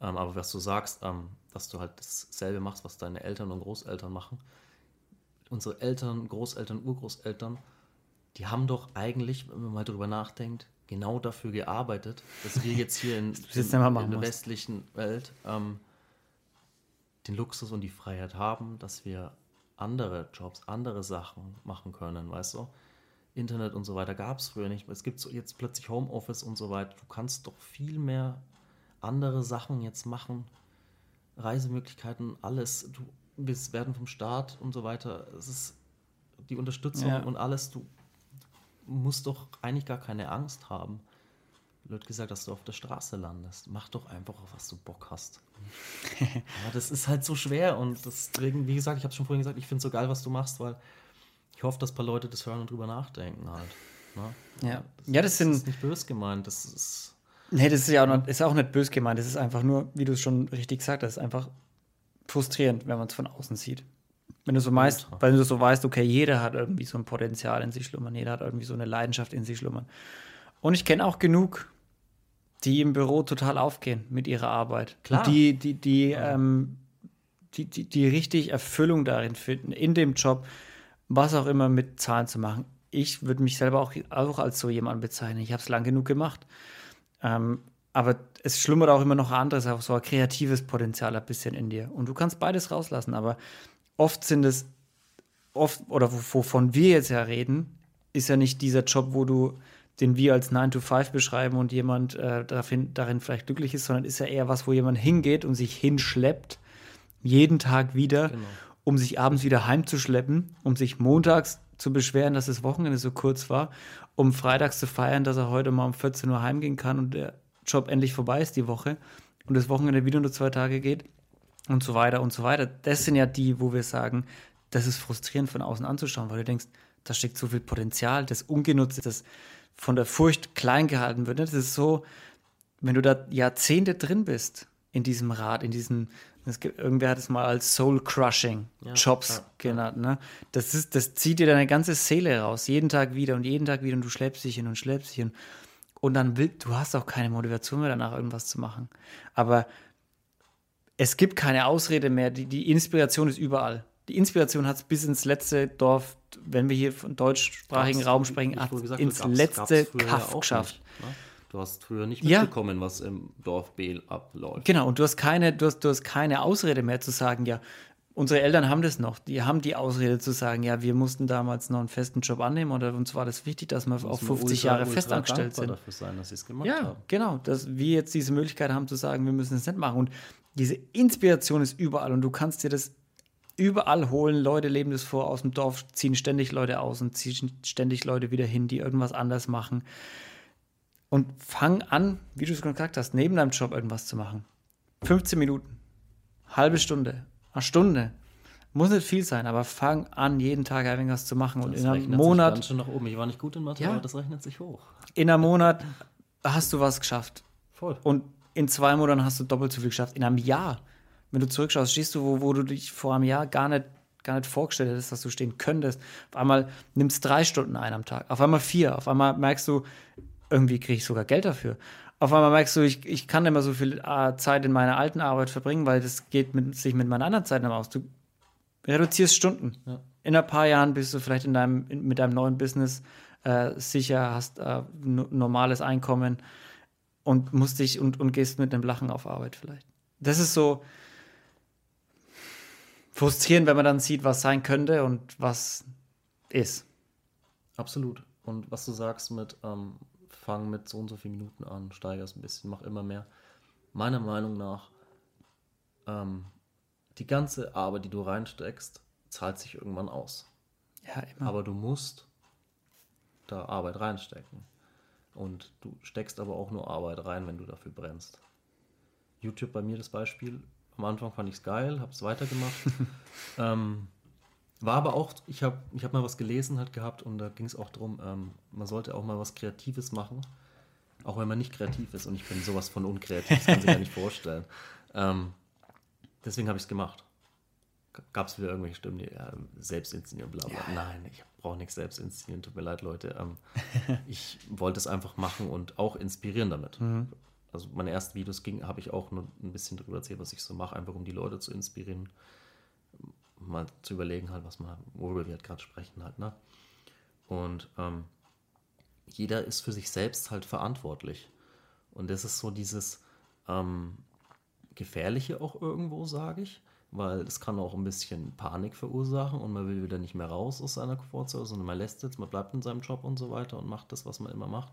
Ähm, aber was du sagst, ähm, dass du halt dasselbe machst, was deine Eltern und Großeltern machen. Unsere Eltern, Großeltern, Urgroßeltern, die haben doch eigentlich, wenn man mal drüber nachdenkt, genau dafür gearbeitet, dass wir jetzt hier in, in, in der westlichen Welt ähm, den Luxus und die Freiheit haben, dass wir andere Jobs, andere Sachen machen können, weißt du? Internet und so weiter gab es früher nicht. Es gibt so jetzt plötzlich Homeoffice und so weiter. Du kannst doch viel mehr andere Sachen jetzt machen, Reisemöglichkeiten, alles. Du wir werden vom Staat und so weiter. Es ist die Unterstützung ja. und alles. Du musst doch eigentlich gar keine Angst haben. Blöd gesagt, dass du auf der Straße landest. Mach doch einfach, auf was du Bock hast. Aber das ist halt so schwer und deswegen, wie gesagt, ich habe schon vorhin gesagt, ich finde es so geil, was du machst, weil ich hoffe, dass ein paar Leute das hören und drüber nachdenken halt. Ne? Ja. ja, das, das sind. ist nicht böse gemeint, das ist Nee, das ist ja auch, noch, ist auch nicht böse gemeint. Das ist einfach nur, wie du es schon richtig gesagt hast, einfach frustrierend, wenn man es von außen sieht. Wenn du so meinst, weil du so weißt, okay, jeder hat irgendwie so ein Potenzial in sich schlummern, jeder hat irgendwie so eine Leidenschaft in sich schlummern. Und ich kenne auch genug, die im Büro total aufgehen mit ihrer Arbeit. Klar. Und die, die, die, ja. ähm, die, die, die richtig Erfüllung darin finden, in dem Job, was auch immer mit Zahlen zu machen. Ich würde mich selber auch, auch als so jemand bezeichnen. Ich habe es lang genug gemacht. Ähm, aber es schlummert auch immer noch anderes, auch so ein kreatives Potenzial ein bisschen in dir. Und du kannst beides rauslassen, aber oft sind es, oft, oder wovon wir jetzt ja reden, ist ja nicht dieser Job, wo du, den wir als 9 to 5 beschreiben und jemand äh, darin, darin vielleicht glücklich ist, sondern ist ja eher was, wo jemand hingeht und sich hinschleppt, jeden Tag wieder, genau. um sich abends wieder heimzuschleppen, um sich montags zu beschweren, dass das Wochenende so kurz war, um freitags zu feiern, dass er heute mal um 14 Uhr heimgehen kann und der Job endlich vorbei ist die Woche und das Wochenende wieder nur zwei Tage geht und so weiter und so weiter. Das sind ja die, wo wir sagen, das ist frustrierend von außen anzuschauen, weil du denkst, da steckt so viel Potenzial, das ungenutzt das von der Furcht klein gehalten wird. Das ist so, wenn du da Jahrzehnte drin bist in diesem Rad, in diesen es gibt, irgendwer hat es mal als Soul-Crushing ja, Jobs ja, genannt. Ne? Das, ist, das zieht dir deine ganze Seele raus, jeden Tag wieder und jeden Tag wieder und du schleppst dich hin und schleppst dich hin. Und dann will, du hast auch keine Motivation mehr danach, irgendwas zu machen. Aber es gibt keine Ausrede mehr. Die, die Inspiration ist überall. Die Inspiration hat es bis ins letzte Dorf, wenn wir hier von deutschsprachigen Raum sprechen, ins letzte Kaff geschafft. Nicht, ne? Du hast früher nicht mitbekommen, ja. was im Dorf Behl abläuft. Genau, und du hast keine, du hast, du hast keine Ausrede mehr zu sagen, ja, unsere Eltern haben das noch. Die haben die Ausrede zu sagen, ja, wir mussten damals noch einen festen Job annehmen oder uns war das wichtig, dass wir auf 50 ultra, Jahre festangestellt sind. dafür sein, dass sie es gemacht ja, haben. genau, dass wir jetzt diese Möglichkeit haben zu sagen, wir müssen es nicht machen. Und diese Inspiration ist überall und du kannst dir das überall holen. Leute leben das vor aus dem Dorf, ziehen ständig Leute aus und ziehen ständig Leute wieder hin, die irgendwas anders machen. Und fang an, wie du es gesagt hast, neben deinem Job irgendwas zu machen. 15 Minuten, halbe Stunde, eine Stunde. Muss nicht viel sein, aber fang an, jeden Tag irgendwas zu machen. Und Das in einem rechnet Monat. Sich schön nach oben. Ich war nicht gut in Mathe, Ja. aber das rechnet sich hoch. in einem Monat hast du was geschafft. Voll. Und in zwei Monaten hast du doppelt so viel geschafft. In einem Jahr, wenn du zurückschaust, stehst du, wo, wo du dich vor einem Jahr gar nicht, gar nicht vorgestellt hättest, dass du stehen könntest. Auf einmal nimmst drei Stunden ein am Tag, auf einmal vier, auf einmal merkst du, irgendwie kriege ich sogar Geld dafür. Auf einmal merkst du, ich, ich kann nicht mehr so viel äh, Zeit in meiner alten Arbeit verbringen, weil das geht mit, sich mit meiner anderen Zeit aus. Du reduzierst Stunden. Ja. In ein paar Jahren bist du vielleicht in deinem, in, mit deinem neuen Business äh, sicher, hast äh, normales Einkommen und musst dich und, und gehst mit einem Lachen auf Arbeit vielleicht. Das ist so frustrierend, wenn man dann sieht, was sein könnte und was ist. Absolut. Und was du sagst mit, ähm, fang mit so und so vielen Minuten an, steigere es ein bisschen, mach immer mehr. Meiner Meinung nach, ähm, die ganze Arbeit, die du reinsteckst, zahlt sich irgendwann aus. Ja, immer. Aber du musst da Arbeit reinstecken. Und du steckst aber auch nur Arbeit rein, wenn du dafür brennst. YouTube bei mir das Beispiel. Am Anfang fand ich es geil, habe es weitergemacht. ähm, war aber auch, ich habe ich hab mal was gelesen halt gehabt und da ging es auch darum, ähm, man sollte auch mal was Kreatives machen, auch wenn man nicht kreativ ist. Und ich bin sowas von unkreativ, das kann sich gar nicht vorstellen. Ähm, deswegen habe ich es gemacht. Gab es wieder irgendwelche Stimmen, die ja, selbst inszenieren, bla bla. Nein, ich brauche nichts selbst inszenieren, tut mir leid, Leute. Ähm, ich wollte es einfach machen und auch inspirieren damit. Also meine ersten Videos ging, habe ich auch nur ein bisschen darüber erzählt, was ich so mache, einfach um die Leute zu inspirieren, mal zu überlegen halt, was man, worüber wir halt gerade sprechen halt, ne? Und ähm, jeder ist für sich selbst halt verantwortlich. Und das ist so dieses ähm, Gefährliche auch irgendwo, sage ich, weil es kann auch ein bisschen Panik verursachen und man will wieder nicht mehr raus aus seiner Komfortzone, sondern man lässt jetzt, man bleibt in seinem Job und so weiter und macht das, was man immer macht.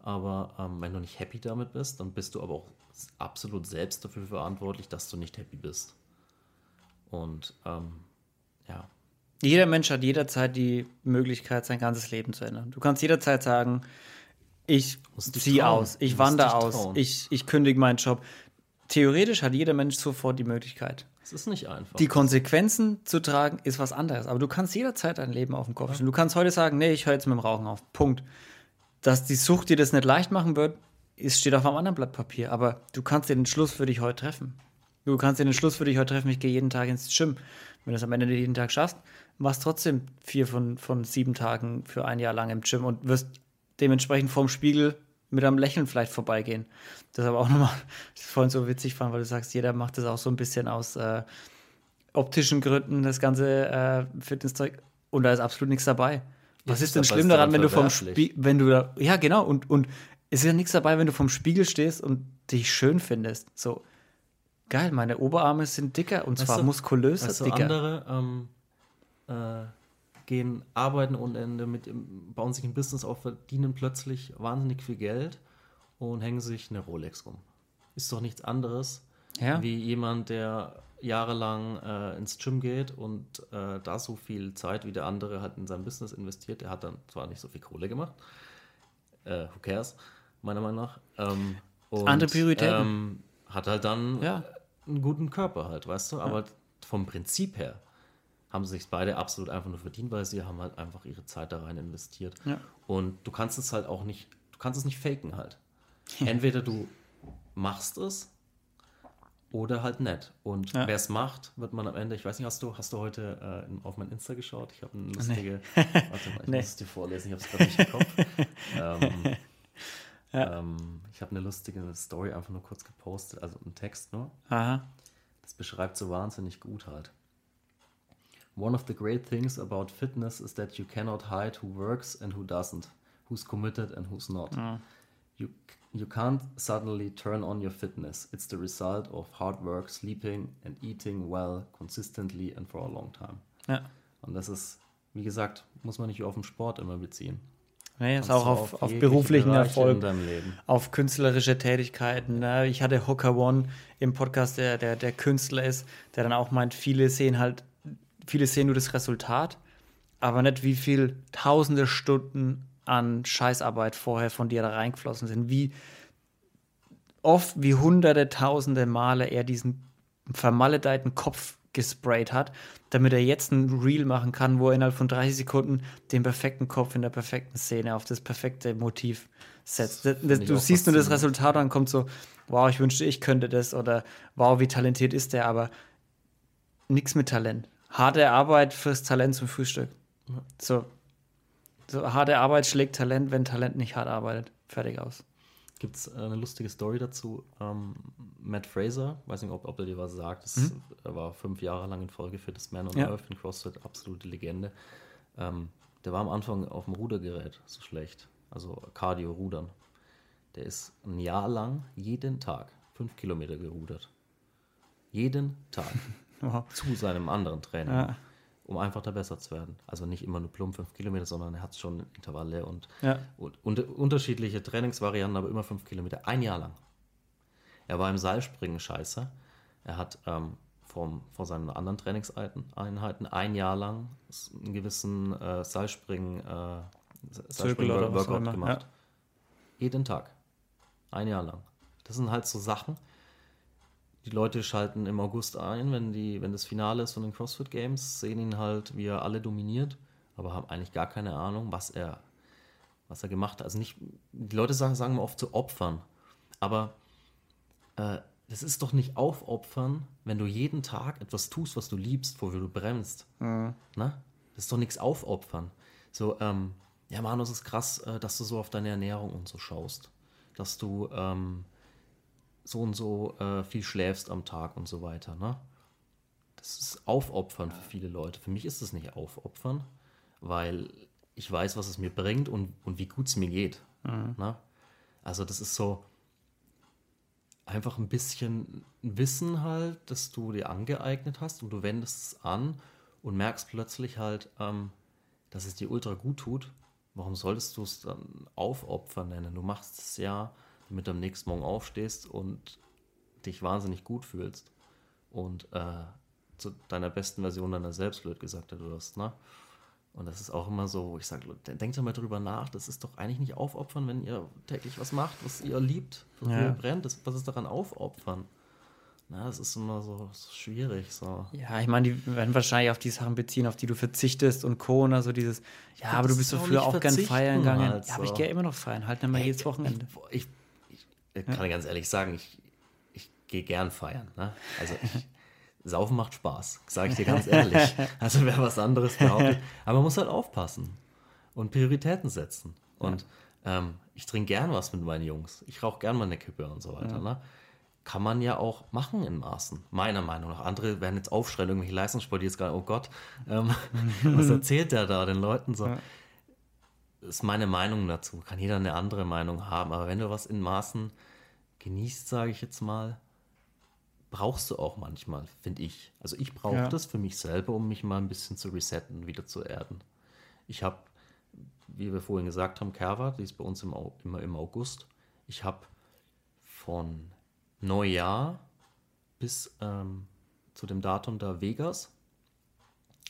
Aber ähm, wenn du nicht happy damit bist, dann bist du aber auch absolut selbst dafür verantwortlich, dass du nicht happy bist. Und ähm, ja, Jeder Mensch hat jederzeit die Möglichkeit, sein ganzes Leben zu ändern. Du kannst jederzeit sagen, ich ziehe aus, ich wandere aus, ich, ich kündige meinen Job. Theoretisch hat jeder Mensch sofort die Möglichkeit. es ist nicht einfach. Die Konsequenzen zu tragen, ist was anderes. Aber du kannst jederzeit dein Leben auf den Kopf stellen. Du kannst heute sagen, nee, ich höre jetzt mit dem Rauchen auf. Punkt. Dass die Sucht dir das nicht leicht machen wird, ist, steht auf einem anderen Blatt Papier. Aber du kannst dir den Schluss für dich heute treffen. Du kannst den Schluss für dich heute treffen, ich gehe jeden Tag ins Gym. Wenn du es am Ende jeden Tag schaffst, machst trotzdem vier von, von sieben Tagen für ein Jahr lang im Gym und wirst dementsprechend vorm Spiegel mit einem Lächeln vielleicht vorbeigehen. Das aber auch nochmal, das vorhin so witzig fand, weil du sagst, jeder macht das auch so ein bisschen aus äh, optischen Gründen, das ganze äh, Fitnesszeug. Und da ist absolut nichts dabei. Was Ja, ist denn schlimm ist daran, wenn du vom? Spiegel, wenn du da, ja genau, und, und es ist ja nichts dabei, wenn du vom Spiegel stehst und dich schön findest. So, geil, meine Oberarme sind dicker und Weißt zwar du- muskulöser Weißt dicker. andere ähm, äh, gehen arbeiten ohne Ende, mit, bauen sich ein Business auf, verdienen plötzlich wahnsinnig viel Geld und hängen sich eine Rolex rum. Ist doch nichts anderes Ja. wie jemand, der jahrelang äh, ins Gym geht und äh, da so viel Zeit wie der andere hat in sein Business investiert. Der hat dann zwar nicht so viel Kohle gemacht, äh, who cares, meiner Meinung nach. Ähm, und, Andere Prioritäten. Ähm, hat halt dann Ja. einen guten Körper halt, weißt du? Aber vom Prinzip her haben sie sich beide absolut einfach nur verdient, weil sie haben halt einfach ihre Zeit da rein investiert. Ja. Und du kannst es halt auch nicht, du kannst es nicht faken halt. Entweder du machst es oder halt nicht. Und Ja. wer es macht, wird man am Ende, ich weiß nicht, hast du, hast du heute äh, auf mein Insta geschaut? Ich habe eine lustige, warte mal, ich Nee. muss es dir vorlesen, ich habe es gerade nicht im Kopf. ähm, ähm, ich habe eine lustige Story einfach nur kurz gepostet, also einen Text nur. Aha. Das beschreibt so wahnsinnig gut halt. One of the great things about fitness is that you cannot hide who works and who doesn't, who's committed and who's not. You, you can't suddenly turn on your fitness. It's the result of hard work, sleeping and eating well, consistently and for a long time. Ja. Und das ist, wie gesagt, muss man nicht auf den Sport immer beziehen. Nee, ist auch auf, auf beruflichen Bereiche Erfolg. auf künstlerische Tätigkeiten. Ne? Ich hatte Hooker One im Podcast, der, der, der Künstler ist, der dann auch meint, viele sehen halt, viele sehen nur das Resultat, aber nicht wie viel tausende Stunden an Scheißarbeit vorher von dir da reingeflossen sind. Wie oft, wie hunderte, tausende Male er diesen vermaledeiten Kopf gesprayt hat, damit er jetzt ein Reel machen kann, wo er innerhalb von 30 Sekunden den perfekten Kopf in der perfekten Szene auf das perfekte Motiv setzt. Das, das, du siehst nur das Resultat und dann kommt so, wow, ich wünschte, ich könnte das oder wow, wie talentiert ist der, aber nichts mit Talent. Harte Arbeit fürs Talent zum Frühstück. So, so harte Arbeit schlägt Talent, wenn Talent nicht hart arbeitet. Fertig aus. Gibt es äh, eine lustige Story dazu? Ähm, Matt Fraser, weiß nicht, ob, ob er dir was sagt, das, mhm. er war fünf Jahre lang in Folge für das Man on ja. Earth in CrossFit, absolute Legende. Ähm, der war am Anfang auf dem Rudergerät so schlecht, also Cardio-Rudern. Der ist ein Jahr lang jeden Tag fünf Kilometer gerudert. Jeden Tag. wow. Zu seinem anderen Training. Ja um einfach da besser zu werden. Also nicht immer nur plump fünf Kilometer, sondern er hat schon Intervalle und, ja. und, und, unterschiedliche Trainingsvarianten, aber immer fünf Kilometer, ein Jahr lang. Er war im Seilspringen scheiße. Er hat ähm, vom, vor seinen anderen Trainingseinheiten ein Jahr lang einen gewissen äh, Seilspringen, äh, Seilspringen Workout gemacht. Ja. Jeden Tag. Ein Jahr lang. Das sind halt so Sachen, die Leute schalten im August ein, wenn, die, wenn das Finale ist von den CrossFit Games, sehen ihn halt, wie er alle dominiert, aber haben eigentlich gar keine Ahnung, was er, was er gemacht hat. Also nicht, die Leute sagen, sagen oft zu opfern, aber äh, das ist doch nicht aufopfern, wenn du jeden Tag etwas tust, was du liebst, wofür du bremst. Mhm. Na? Das ist doch nichts aufopfern. So, ähm, ja, Manus, es ist krass, äh, dass du so auf deine Ernährung und so schaust. Dass du, ähm, so und so äh, viel schläfst am Tag und so weiter. Ne? Das ist Aufopfern für viele Leute. Für mich ist es nicht Aufopfern, weil ich weiß, was es mir bringt und, und wie gut es mir geht. Mhm. Ne? Also das ist so einfach ein bisschen Wissen halt, das du dir angeeignet hast und du wendest es an und merkst plötzlich halt, ähm, dass es dir ultra gut tut. Warum solltest du es dann Aufopfern nennen? Du machst es ja, du am nächsten Morgen aufstehst und dich wahnsinnig gut fühlst und äh, zu deiner besten Version deiner selbst, blöd gesagt, wirst. Ne? Und das ist auch immer so, ich sage, denkt doch mal drüber nach, das ist doch eigentlich nicht aufopfern, wenn ihr täglich was macht, was ihr liebt, was ja. ihr brennt. Das, was ist daran aufopfern? Na, das ist immer so, so schwierig. So. Ja, ich meine, die werden wahrscheinlich auf die Sachen beziehen, auf die du verzichtest und Co. Und so dieses, ja, aber du bist doch früher auch gern feiern gegangen. Halt ja, aber ich gehe immer noch feiern, halt nicht mal jedes Wochenende. Ich, ich ich kann ja. ganz ehrlich sagen, ich, ich gehe gern feiern. Ne? Also ich, Saufen macht Spaß, sage ich dir ganz ehrlich. Also wer was anderes behauptet. Aber man muss halt aufpassen und Prioritäten setzen. Und ja. ähm, ich trinke gern was mit meinen Jungs. Ich rauche gern mal eine Kippe und so weiter. Ja. Ne? Kann man ja auch machen in Maßen, meiner Meinung nach. Andere werden jetzt aufschreien, irgendwelche Leistungssport, die jetzt gerade, oh Gott, ähm, was erzählt der da den Leuten so? Ja ist meine Meinung dazu. Kann jeder eine andere Meinung haben. Aber wenn du was in Maßen genießt, sage ich jetzt mal, brauchst du auch manchmal, finde ich. Also ich brauche ja. das für mich selber, um mich mal ein bisschen zu resetten, wieder zu erden. Ich habe, wie wir vorhin gesagt haben, Kerwa, die ist bei uns im, immer im August. Ich habe von Neujahr bis ähm, zu dem Datum da Vegas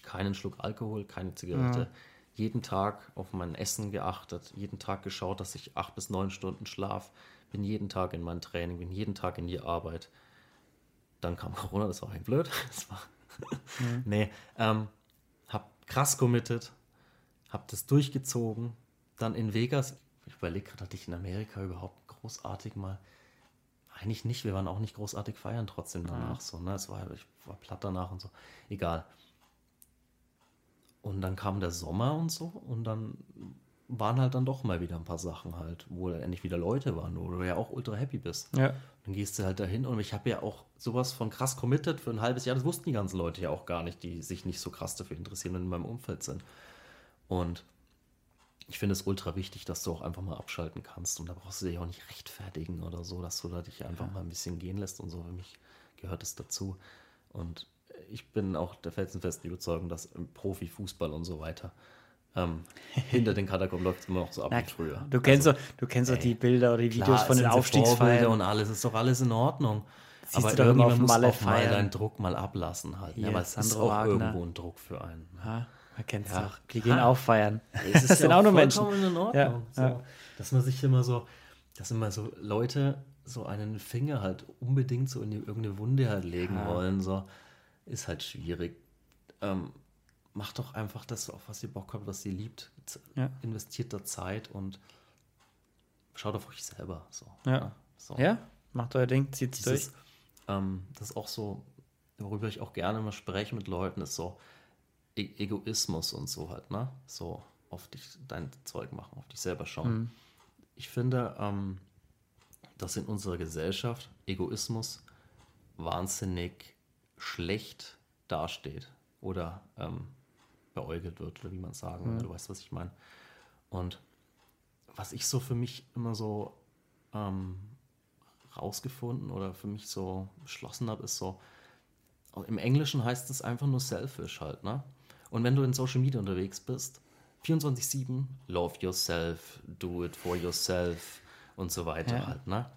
keinen Schluck Alkohol, keine Zigarette. Ja jeden Tag auf mein Essen geachtet, jeden Tag geschaut, dass ich acht bis neun Stunden schlaf, bin jeden Tag in mein Training, bin jeden Tag in die Arbeit. Dann kam Corona, das war eigentlich blöd. Das war mhm. nee, ähm, hab krass committed, hab das durchgezogen. Dann in Vegas, ich überlege gerade, hatte ich in Amerika überhaupt großartig mal eigentlich nicht, wir waren auch nicht großartig feiern trotzdem danach. Ja. So, ne? Es war, ich war platt danach und so. Egal. Und dann kam der Sommer und so und dann waren halt dann doch mal wieder ein paar Sachen halt, wo endlich wieder Leute waren, wo du ja auch ultra happy bist. Ja. Dann gehst du halt dahin und ich habe ja auch sowas von krass committed für ein halbes Jahr. Das wussten die ganzen Leute ja auch gar nicht, die sich nicht so krass dafür interessieren und in meinem Umfeld sind. Und ich finde es ultra wichtig, dass du auch einfach mal abschalten kannst und da brauchst du dich auch nicht rechtfertigen oder so, dass du da dich einfach ja. mal ein bisschen gehen lässt und so. Für mich gehört es dazu. Und ich bin auch der felsenfesten Überzeugung, dass im Profifußball und so weiter ähm, hinter den Katakomben läuft es immer noch so ab Na, wie früher. Du kennst also, doch, du kennst ey, die Bilder oder die Videos klar, von den Aufstiegsfeiern und alles, ist doch alles in Ordnung. Siehst Aber du irgendwann musst auch feiern. mal deinen Druck mal ablassen halt. Ja, aber es ist auch Wagner. irgendwo ein Druck für einen. Ha, man kennt es ja. auch. Die gehen ha. auch feiern. Es ist ja auch nur Menschen. In Ordnung. Ja. So, dass man sich immer so, dass immer so Leute so einen Finger halt unbedingt so in die, irgendeine Wunde halt legen wollen. So ist halt schwierig. Ähm, macht doch einfach das, auf was ihr Bock habt, was ihr liebt. Ja. Investiert da Zeit und schaut auf euch selber. So, Ja. ne? so. Ja, macht euer Ding, zieht's durch. Dieses, ähm, das ist auch so, worüber ich auch gerne mal spreche mit Leuten, ist so e Egoismus und so halt, ne? So auf dich dein Zeug machen, auf dich selber schauen. Ich finde, ähm, dass in unserer Gesellschaft Egoismus wahnsinnig schlecht dasteht oder ähm, beäugelt wird, oder wie man sagen will. Du weißt, was ich meine. Und was ich so für mich immer so ähm, rausgefunden oder für mich so beschlossen habe, ist so, im Englischen heißt es einfach nur selfish halt, ne? Und wenn du in Social Media unterwegs bist, 24-7, love yourself, do it for yourself und so weiter Ja. halt, ne?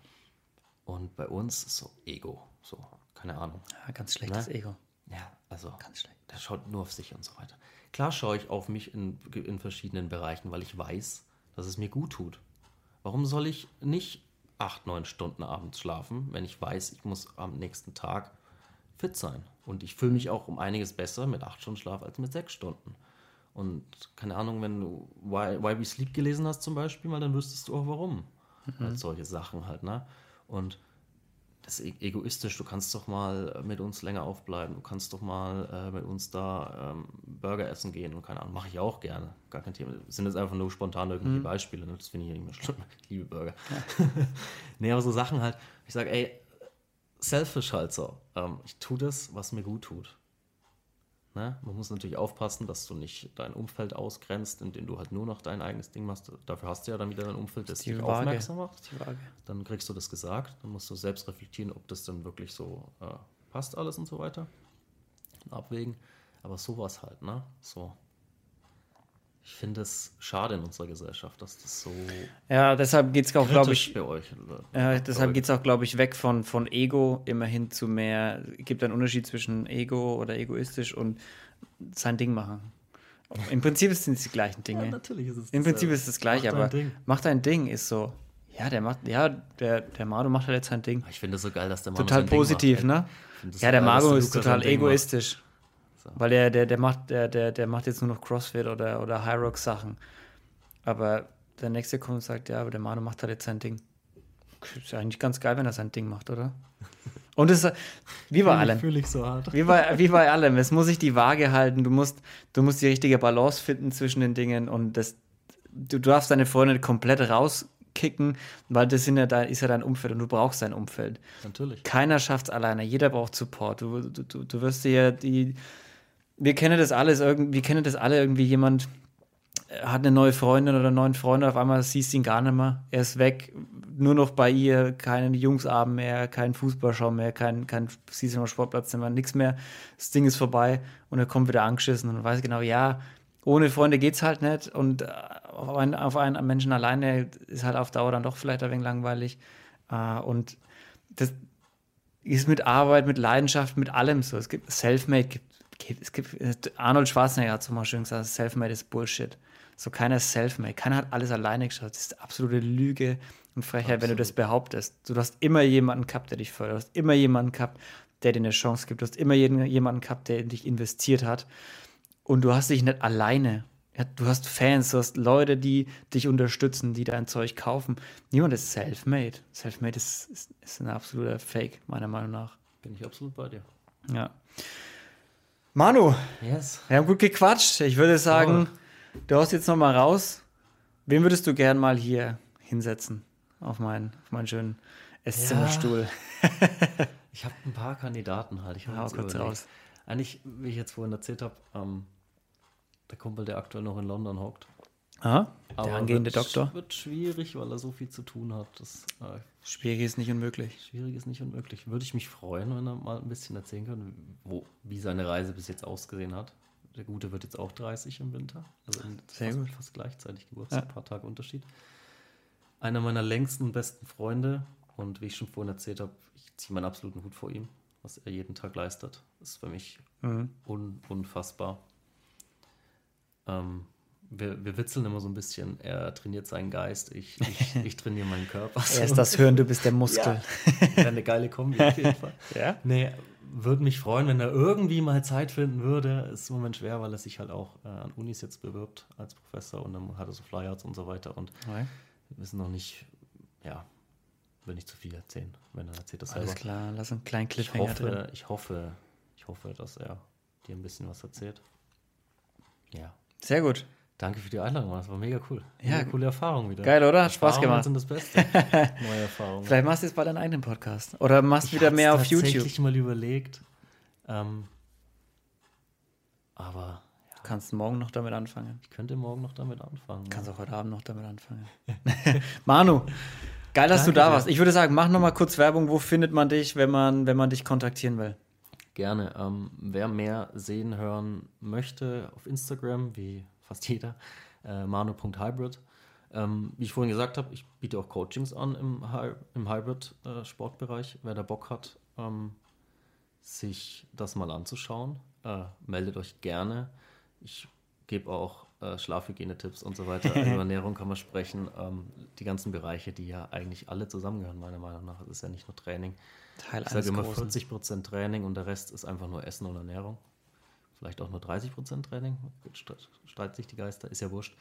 Und bei uns ist so Ego, so, keine Ahnung. Ja, ganz schlechtes Ne? Ego. Ja, also Ganz schlecht. der schaut nur auf sich und so weiter. Klar schaue ich auf mich in, in verschiedenen Bereichen, weil ich weiß, dass es mir gut tut. Warum soll ich nicht acht, neun Stunden abends schlafen, wenn ich weiß, ich muss am nächsten Tag fit sein? Und ich fühle mich auch um einiges besser mit acht Stunden Schlaf als mit sechs Stunden. Und keine Ahnung, wenn du Why, Why We Sleep gelesen hast zum Beispiel, mal, dann wüsstest du auch warum. Halt solche Sachen halt, ne? Und das ist e- egoistisch, du kannst doch mal mit uns länger aufbleiben, du kannst doch mal äh, mit uns da ähm, Burger essen gehen und keine Ahnung, mache ich auch gerne, gar kein Thema. Das sind jetzt einfach nur spontan irgendwelche Beispiele, ne? das finde ich ja nicht mehr schlimm, ich liebe Burger. nee, aber so Sachen halt, ich sage, ey, selfish halt so, ähm, ich tue das, was mir gut tut. Ne? Man muss natürlich aufpassen, dass du nicht dein Umfeld ausgrenzt, indem du halt nur noch dein eigenes Ding machst. Dafür hast du ja dann wieder dein Umfeld, das dich aufmerksam macht dann kriegst du das gesagt, dann musst du selbst reflektieren, ob das dann wirklich so äh, passt alles und so weiter. Abwägen. Aber sowas halt, ne? So. Ich finde es schade in unserer Gesellschaft, dass das so Ja, deshalb geht es auch, glaube ich, bei euch. Ja, deshalb geht es auch, glaube ich, weg von, von Ego immerhin zu mehr. Es gibt einen Unterschied zwischen Ego oder egoistisch und sein Ding machen. Im Prinzip sind es die gleichen. Dinge. Ja, natürlich ist es Im Prinzip ist es das gleiche, Mach dein aber Ding. mach dein Ding ist so. Ja, der macht, ja, der, der Mado macht halt jetzt sein Ding. Ich finde es so geil, dass der Mann Total positiv, ne? Ja, der Mago ist total egoistisch. So. Weil der, der, der macht, der, der, der macht jetzt nur noch CrossFit oder, oder High Rock Sachen. Aber der nächste kommt und sagt, ja, aber der Manu macht halt jetzt sein Ding. Ist ja eigentlich ganz geil, wenn er sein Ding macht, oder? Und es ist wie bei allem. Fühle ich so hart. Wie bei, wie bei allem. Es muss sich die Waage halten. Du musst, du musst die richtige Balance finden zwischen den Dingen und das, du darfst deine Freunde komplett rauskicken, weil das sind ja dein, ist ja dein Umfeld und du brauchst dein Umfeld. Natürlich. Keiner schafft es alleine. Jeder braucht Support. Du, du, du, du wirst dir die. Wir kennen das alles irgendwie, kennen das alle irgendwie. Jemand äh, hat eine neue Freundin oder einen neuen Freund, auf einmal siehst du ihn gar nicht mehr. Er ist weg, nur noch bei ihr, keinen Jungsabend mehr, kein Fußballschau mehr, kein, kein noch Sportplatz mehr, nichts mehr. Das Ding ist vorbei und er kommt wieder angeschissen und weiß genau, ja, ohne Freunde geht's halt nicht und äh, auf einen, auf einen Menschen alleine ist halt auf Dauer dann doch vielleicht ein wenig langweilig. Äh, und das ist mit Arbeit, mit Leidenschaft, mit allem so. Es gibt Selfmade, gibt, gibt, es gibt, Arnold Schwarzenegger hat so mal schön gesagt, Selfmade ist Bullshit. So keiner ist Selfmade, keiner hat alles alleine geschafft. Das ist absolute Lüge und Frechheit, wenn du das behauptest. Du hast immer jemanden gehabt, der dich fördert. Du hast immer jemanden gehabt, der dir eine Chance gibt. Du hast immer jeden, jemanden gehabt, der in dich investiert hat. Und du hast dich nicht alleine. Du hast Fans, du hast Leute, die dich unterstützen, die dein Zeug kaufen. Niemand ist self-made. Self-made ist, ist, ist ein absoluter Fake, meiner Meinung nach. Bin ich absolut bei dir. Ja. Manu, Yes. wir haben gut gequatscht. Ich würde sagen, du hast jetzt noch mal raus. Wen würdest du gern mal hier hinsetzen? Auf meinen, auf meinen schönen Esszimmerstuhl. Ich habe ein paar Kandidaten halt. Ich Hau kurz raus. Eigentlich, wie ich jetzt vorhin erzählt habe, ähm, der Kumpel, der aktuell noch in London hockt. Aha, der Aber angehende wird, Doktor. Wird schwierig, weil er so viel zu tun hat. Das äh, Schwierig ist nicht unmöglich. schwierig ist nicht unmöglich. Würde ich mich freuen, wenn er mal ein bisschen erzählen kann, wo, wie seine Reise bis jetzt ausgesehen hat. Der Gute wird jetzt auch 30 im Winter. Also Sehr fast, gut. fast gleichzeitig Geburtstag, Ja. ein paar Tage Unterschied. Einer meiner längsten und besten Freunde. Und wie ich schon vorhin erzählt habe, ich ziehe meinen absoluten Hut vor ihm, was er jeden Tag leistet. Das ist für mich Mhm. un unfassbar. Ähm, wir, wir witzeln immer so ein bisschen. Er trainiert seinen Geist, ich, ich, ich trainiere meinen Körper. Er ist das Hören, du bist der Muskel. Wäre eine geile Kombi auf jeden Fall. Ja? Nee, würde mich freuen, wenn er irgendwie mal Zeit finden würde. Ist im Moment schwer, weil er sich halt auch äh, an Unis jetzt bewirbt als Professor und dann hat er so Flyouts und so weiter und Okay. wir wissen noch nicht, ja, will nicht zu viel erzählen, wenn er erzählt das Alles selber. klar, lass einen kleinen Ich Cliffhanger drin. hoffe, ich hoffe, ich hoffe, dass er dir ein bisschen was erzählt. Ja. Sehr gut. Danke für die Einladung, Mann. das war mega cool. Ja. Mega coole Erfahrung wieder. Geil, oder? Hat Spaß gemacht. sind das Beste. Neue Erfahrungen. Vielleicht machst du jetzt bald deinen eigenen Podcast. Oder machst Ich wieder mehr auf tatsächlich YouTube. mal überlegt. Ähm, aber ja, Kannst morgen noch damit anfangen. ich könnte morgen noch damit anfangen. Kannst auch heute Abend noch damit anfangen. Manu, geil, dass Danke du da warst. Ich würde sagen, mach noch mal kurz Werbung. Wo findet man dich, wenn man, wenn man dich kontaktieren will? Gerne. Ähm, wer mehr sehen, hören möchte, auf Instagram, wie fast jeder, äh, manu.hybrid. Ähm, wie ich vorhin gesagt habe, ich biete auch Coachings an im, Hy im Hybrid-Sportbereich. Wer da Bock hat, ähm, sich das mal anzuschauen, äh, meldet euch gerne. Ich gebe auch äh, Schlafhygienetipps und so weiter. Über Ernährung kann man sprechen. Ähm, die ganzen Bereiche, die ja eigentlich alle zusammengehören, meiner Meinung nach. Es ist ja nicht nur Training. Teil Ich sage immer großen. 40% Training und der Rest ist einfach nur Essen und Ernährung. Vielleicht auch nur 30% Training. Stre- Streiten sich die Geister, ist ja wurscht.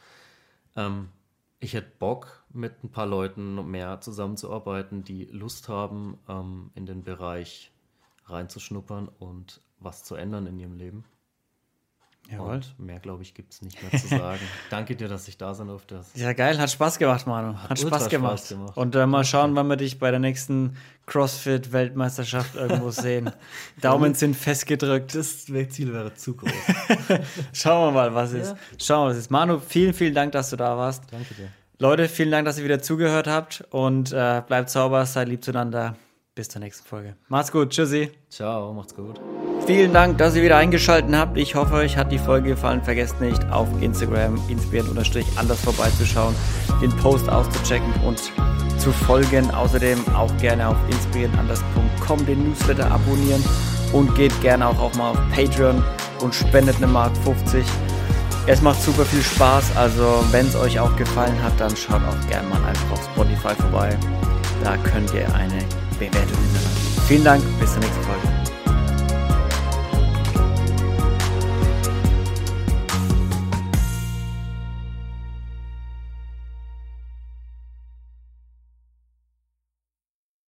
Ähm, ich hätte Bock, mit ein paar Leuten mehr zusammenzuarbeiten, die Lust haben, ähm, in den Bereich reinzuschnuppern und was zu ändern in ihrem Leben. Jawohl. Und mehr, glaube ich, gibt es nicht mehr zu sagen. Danke dir, dass ich da sein durfte. Ja, geil, hat Spaß gemacht, Manu. Hat, ultra Spaß, gemacht. Spaß gemacht. Und äh, mal schauen, wann wir dich bei der nächsten CrossFit-Weltmeisterschaft irgendwo sehen. Daumen sind festgedrückt. Das Ziel wäre zu groß. Schauen wir mal, was ist. Ja. Schauen wir, was ist. Manu, vielen, vielen Dank, dass du da warst. Danke dir. Leute, vielen Dank, dass ihr wieder zugehört habt. Und äh, bleibt sauber, seid lieb zueinander. Bis zur nächsten Folge. Macht's gut. Tschüssi. Ciao, macht's gut. Vielen Dank, dass ihr wieder eingeschaltet habt. Ich hoffe, euch hat die Folge gefallen. Vergesst nicht, auf Instagram inspirieren-anders vorbeizuschauen, den Post auszuchecken und zu folgen. Außerdem auch gerne auf inspirierenanders.com den Newsletter abonnieren und geht gerne auch, auch mal auf Patreon und spendet eine Mark 50. Es macht super viel Spaß, also wenn es euch auch gefallen hat, dann schaut auch gerne mal einfach auf Spotify vorbei. Da könnt ihr eine Bewertung hinterlassen. Vielen Dank, bis zur nächsten Folge.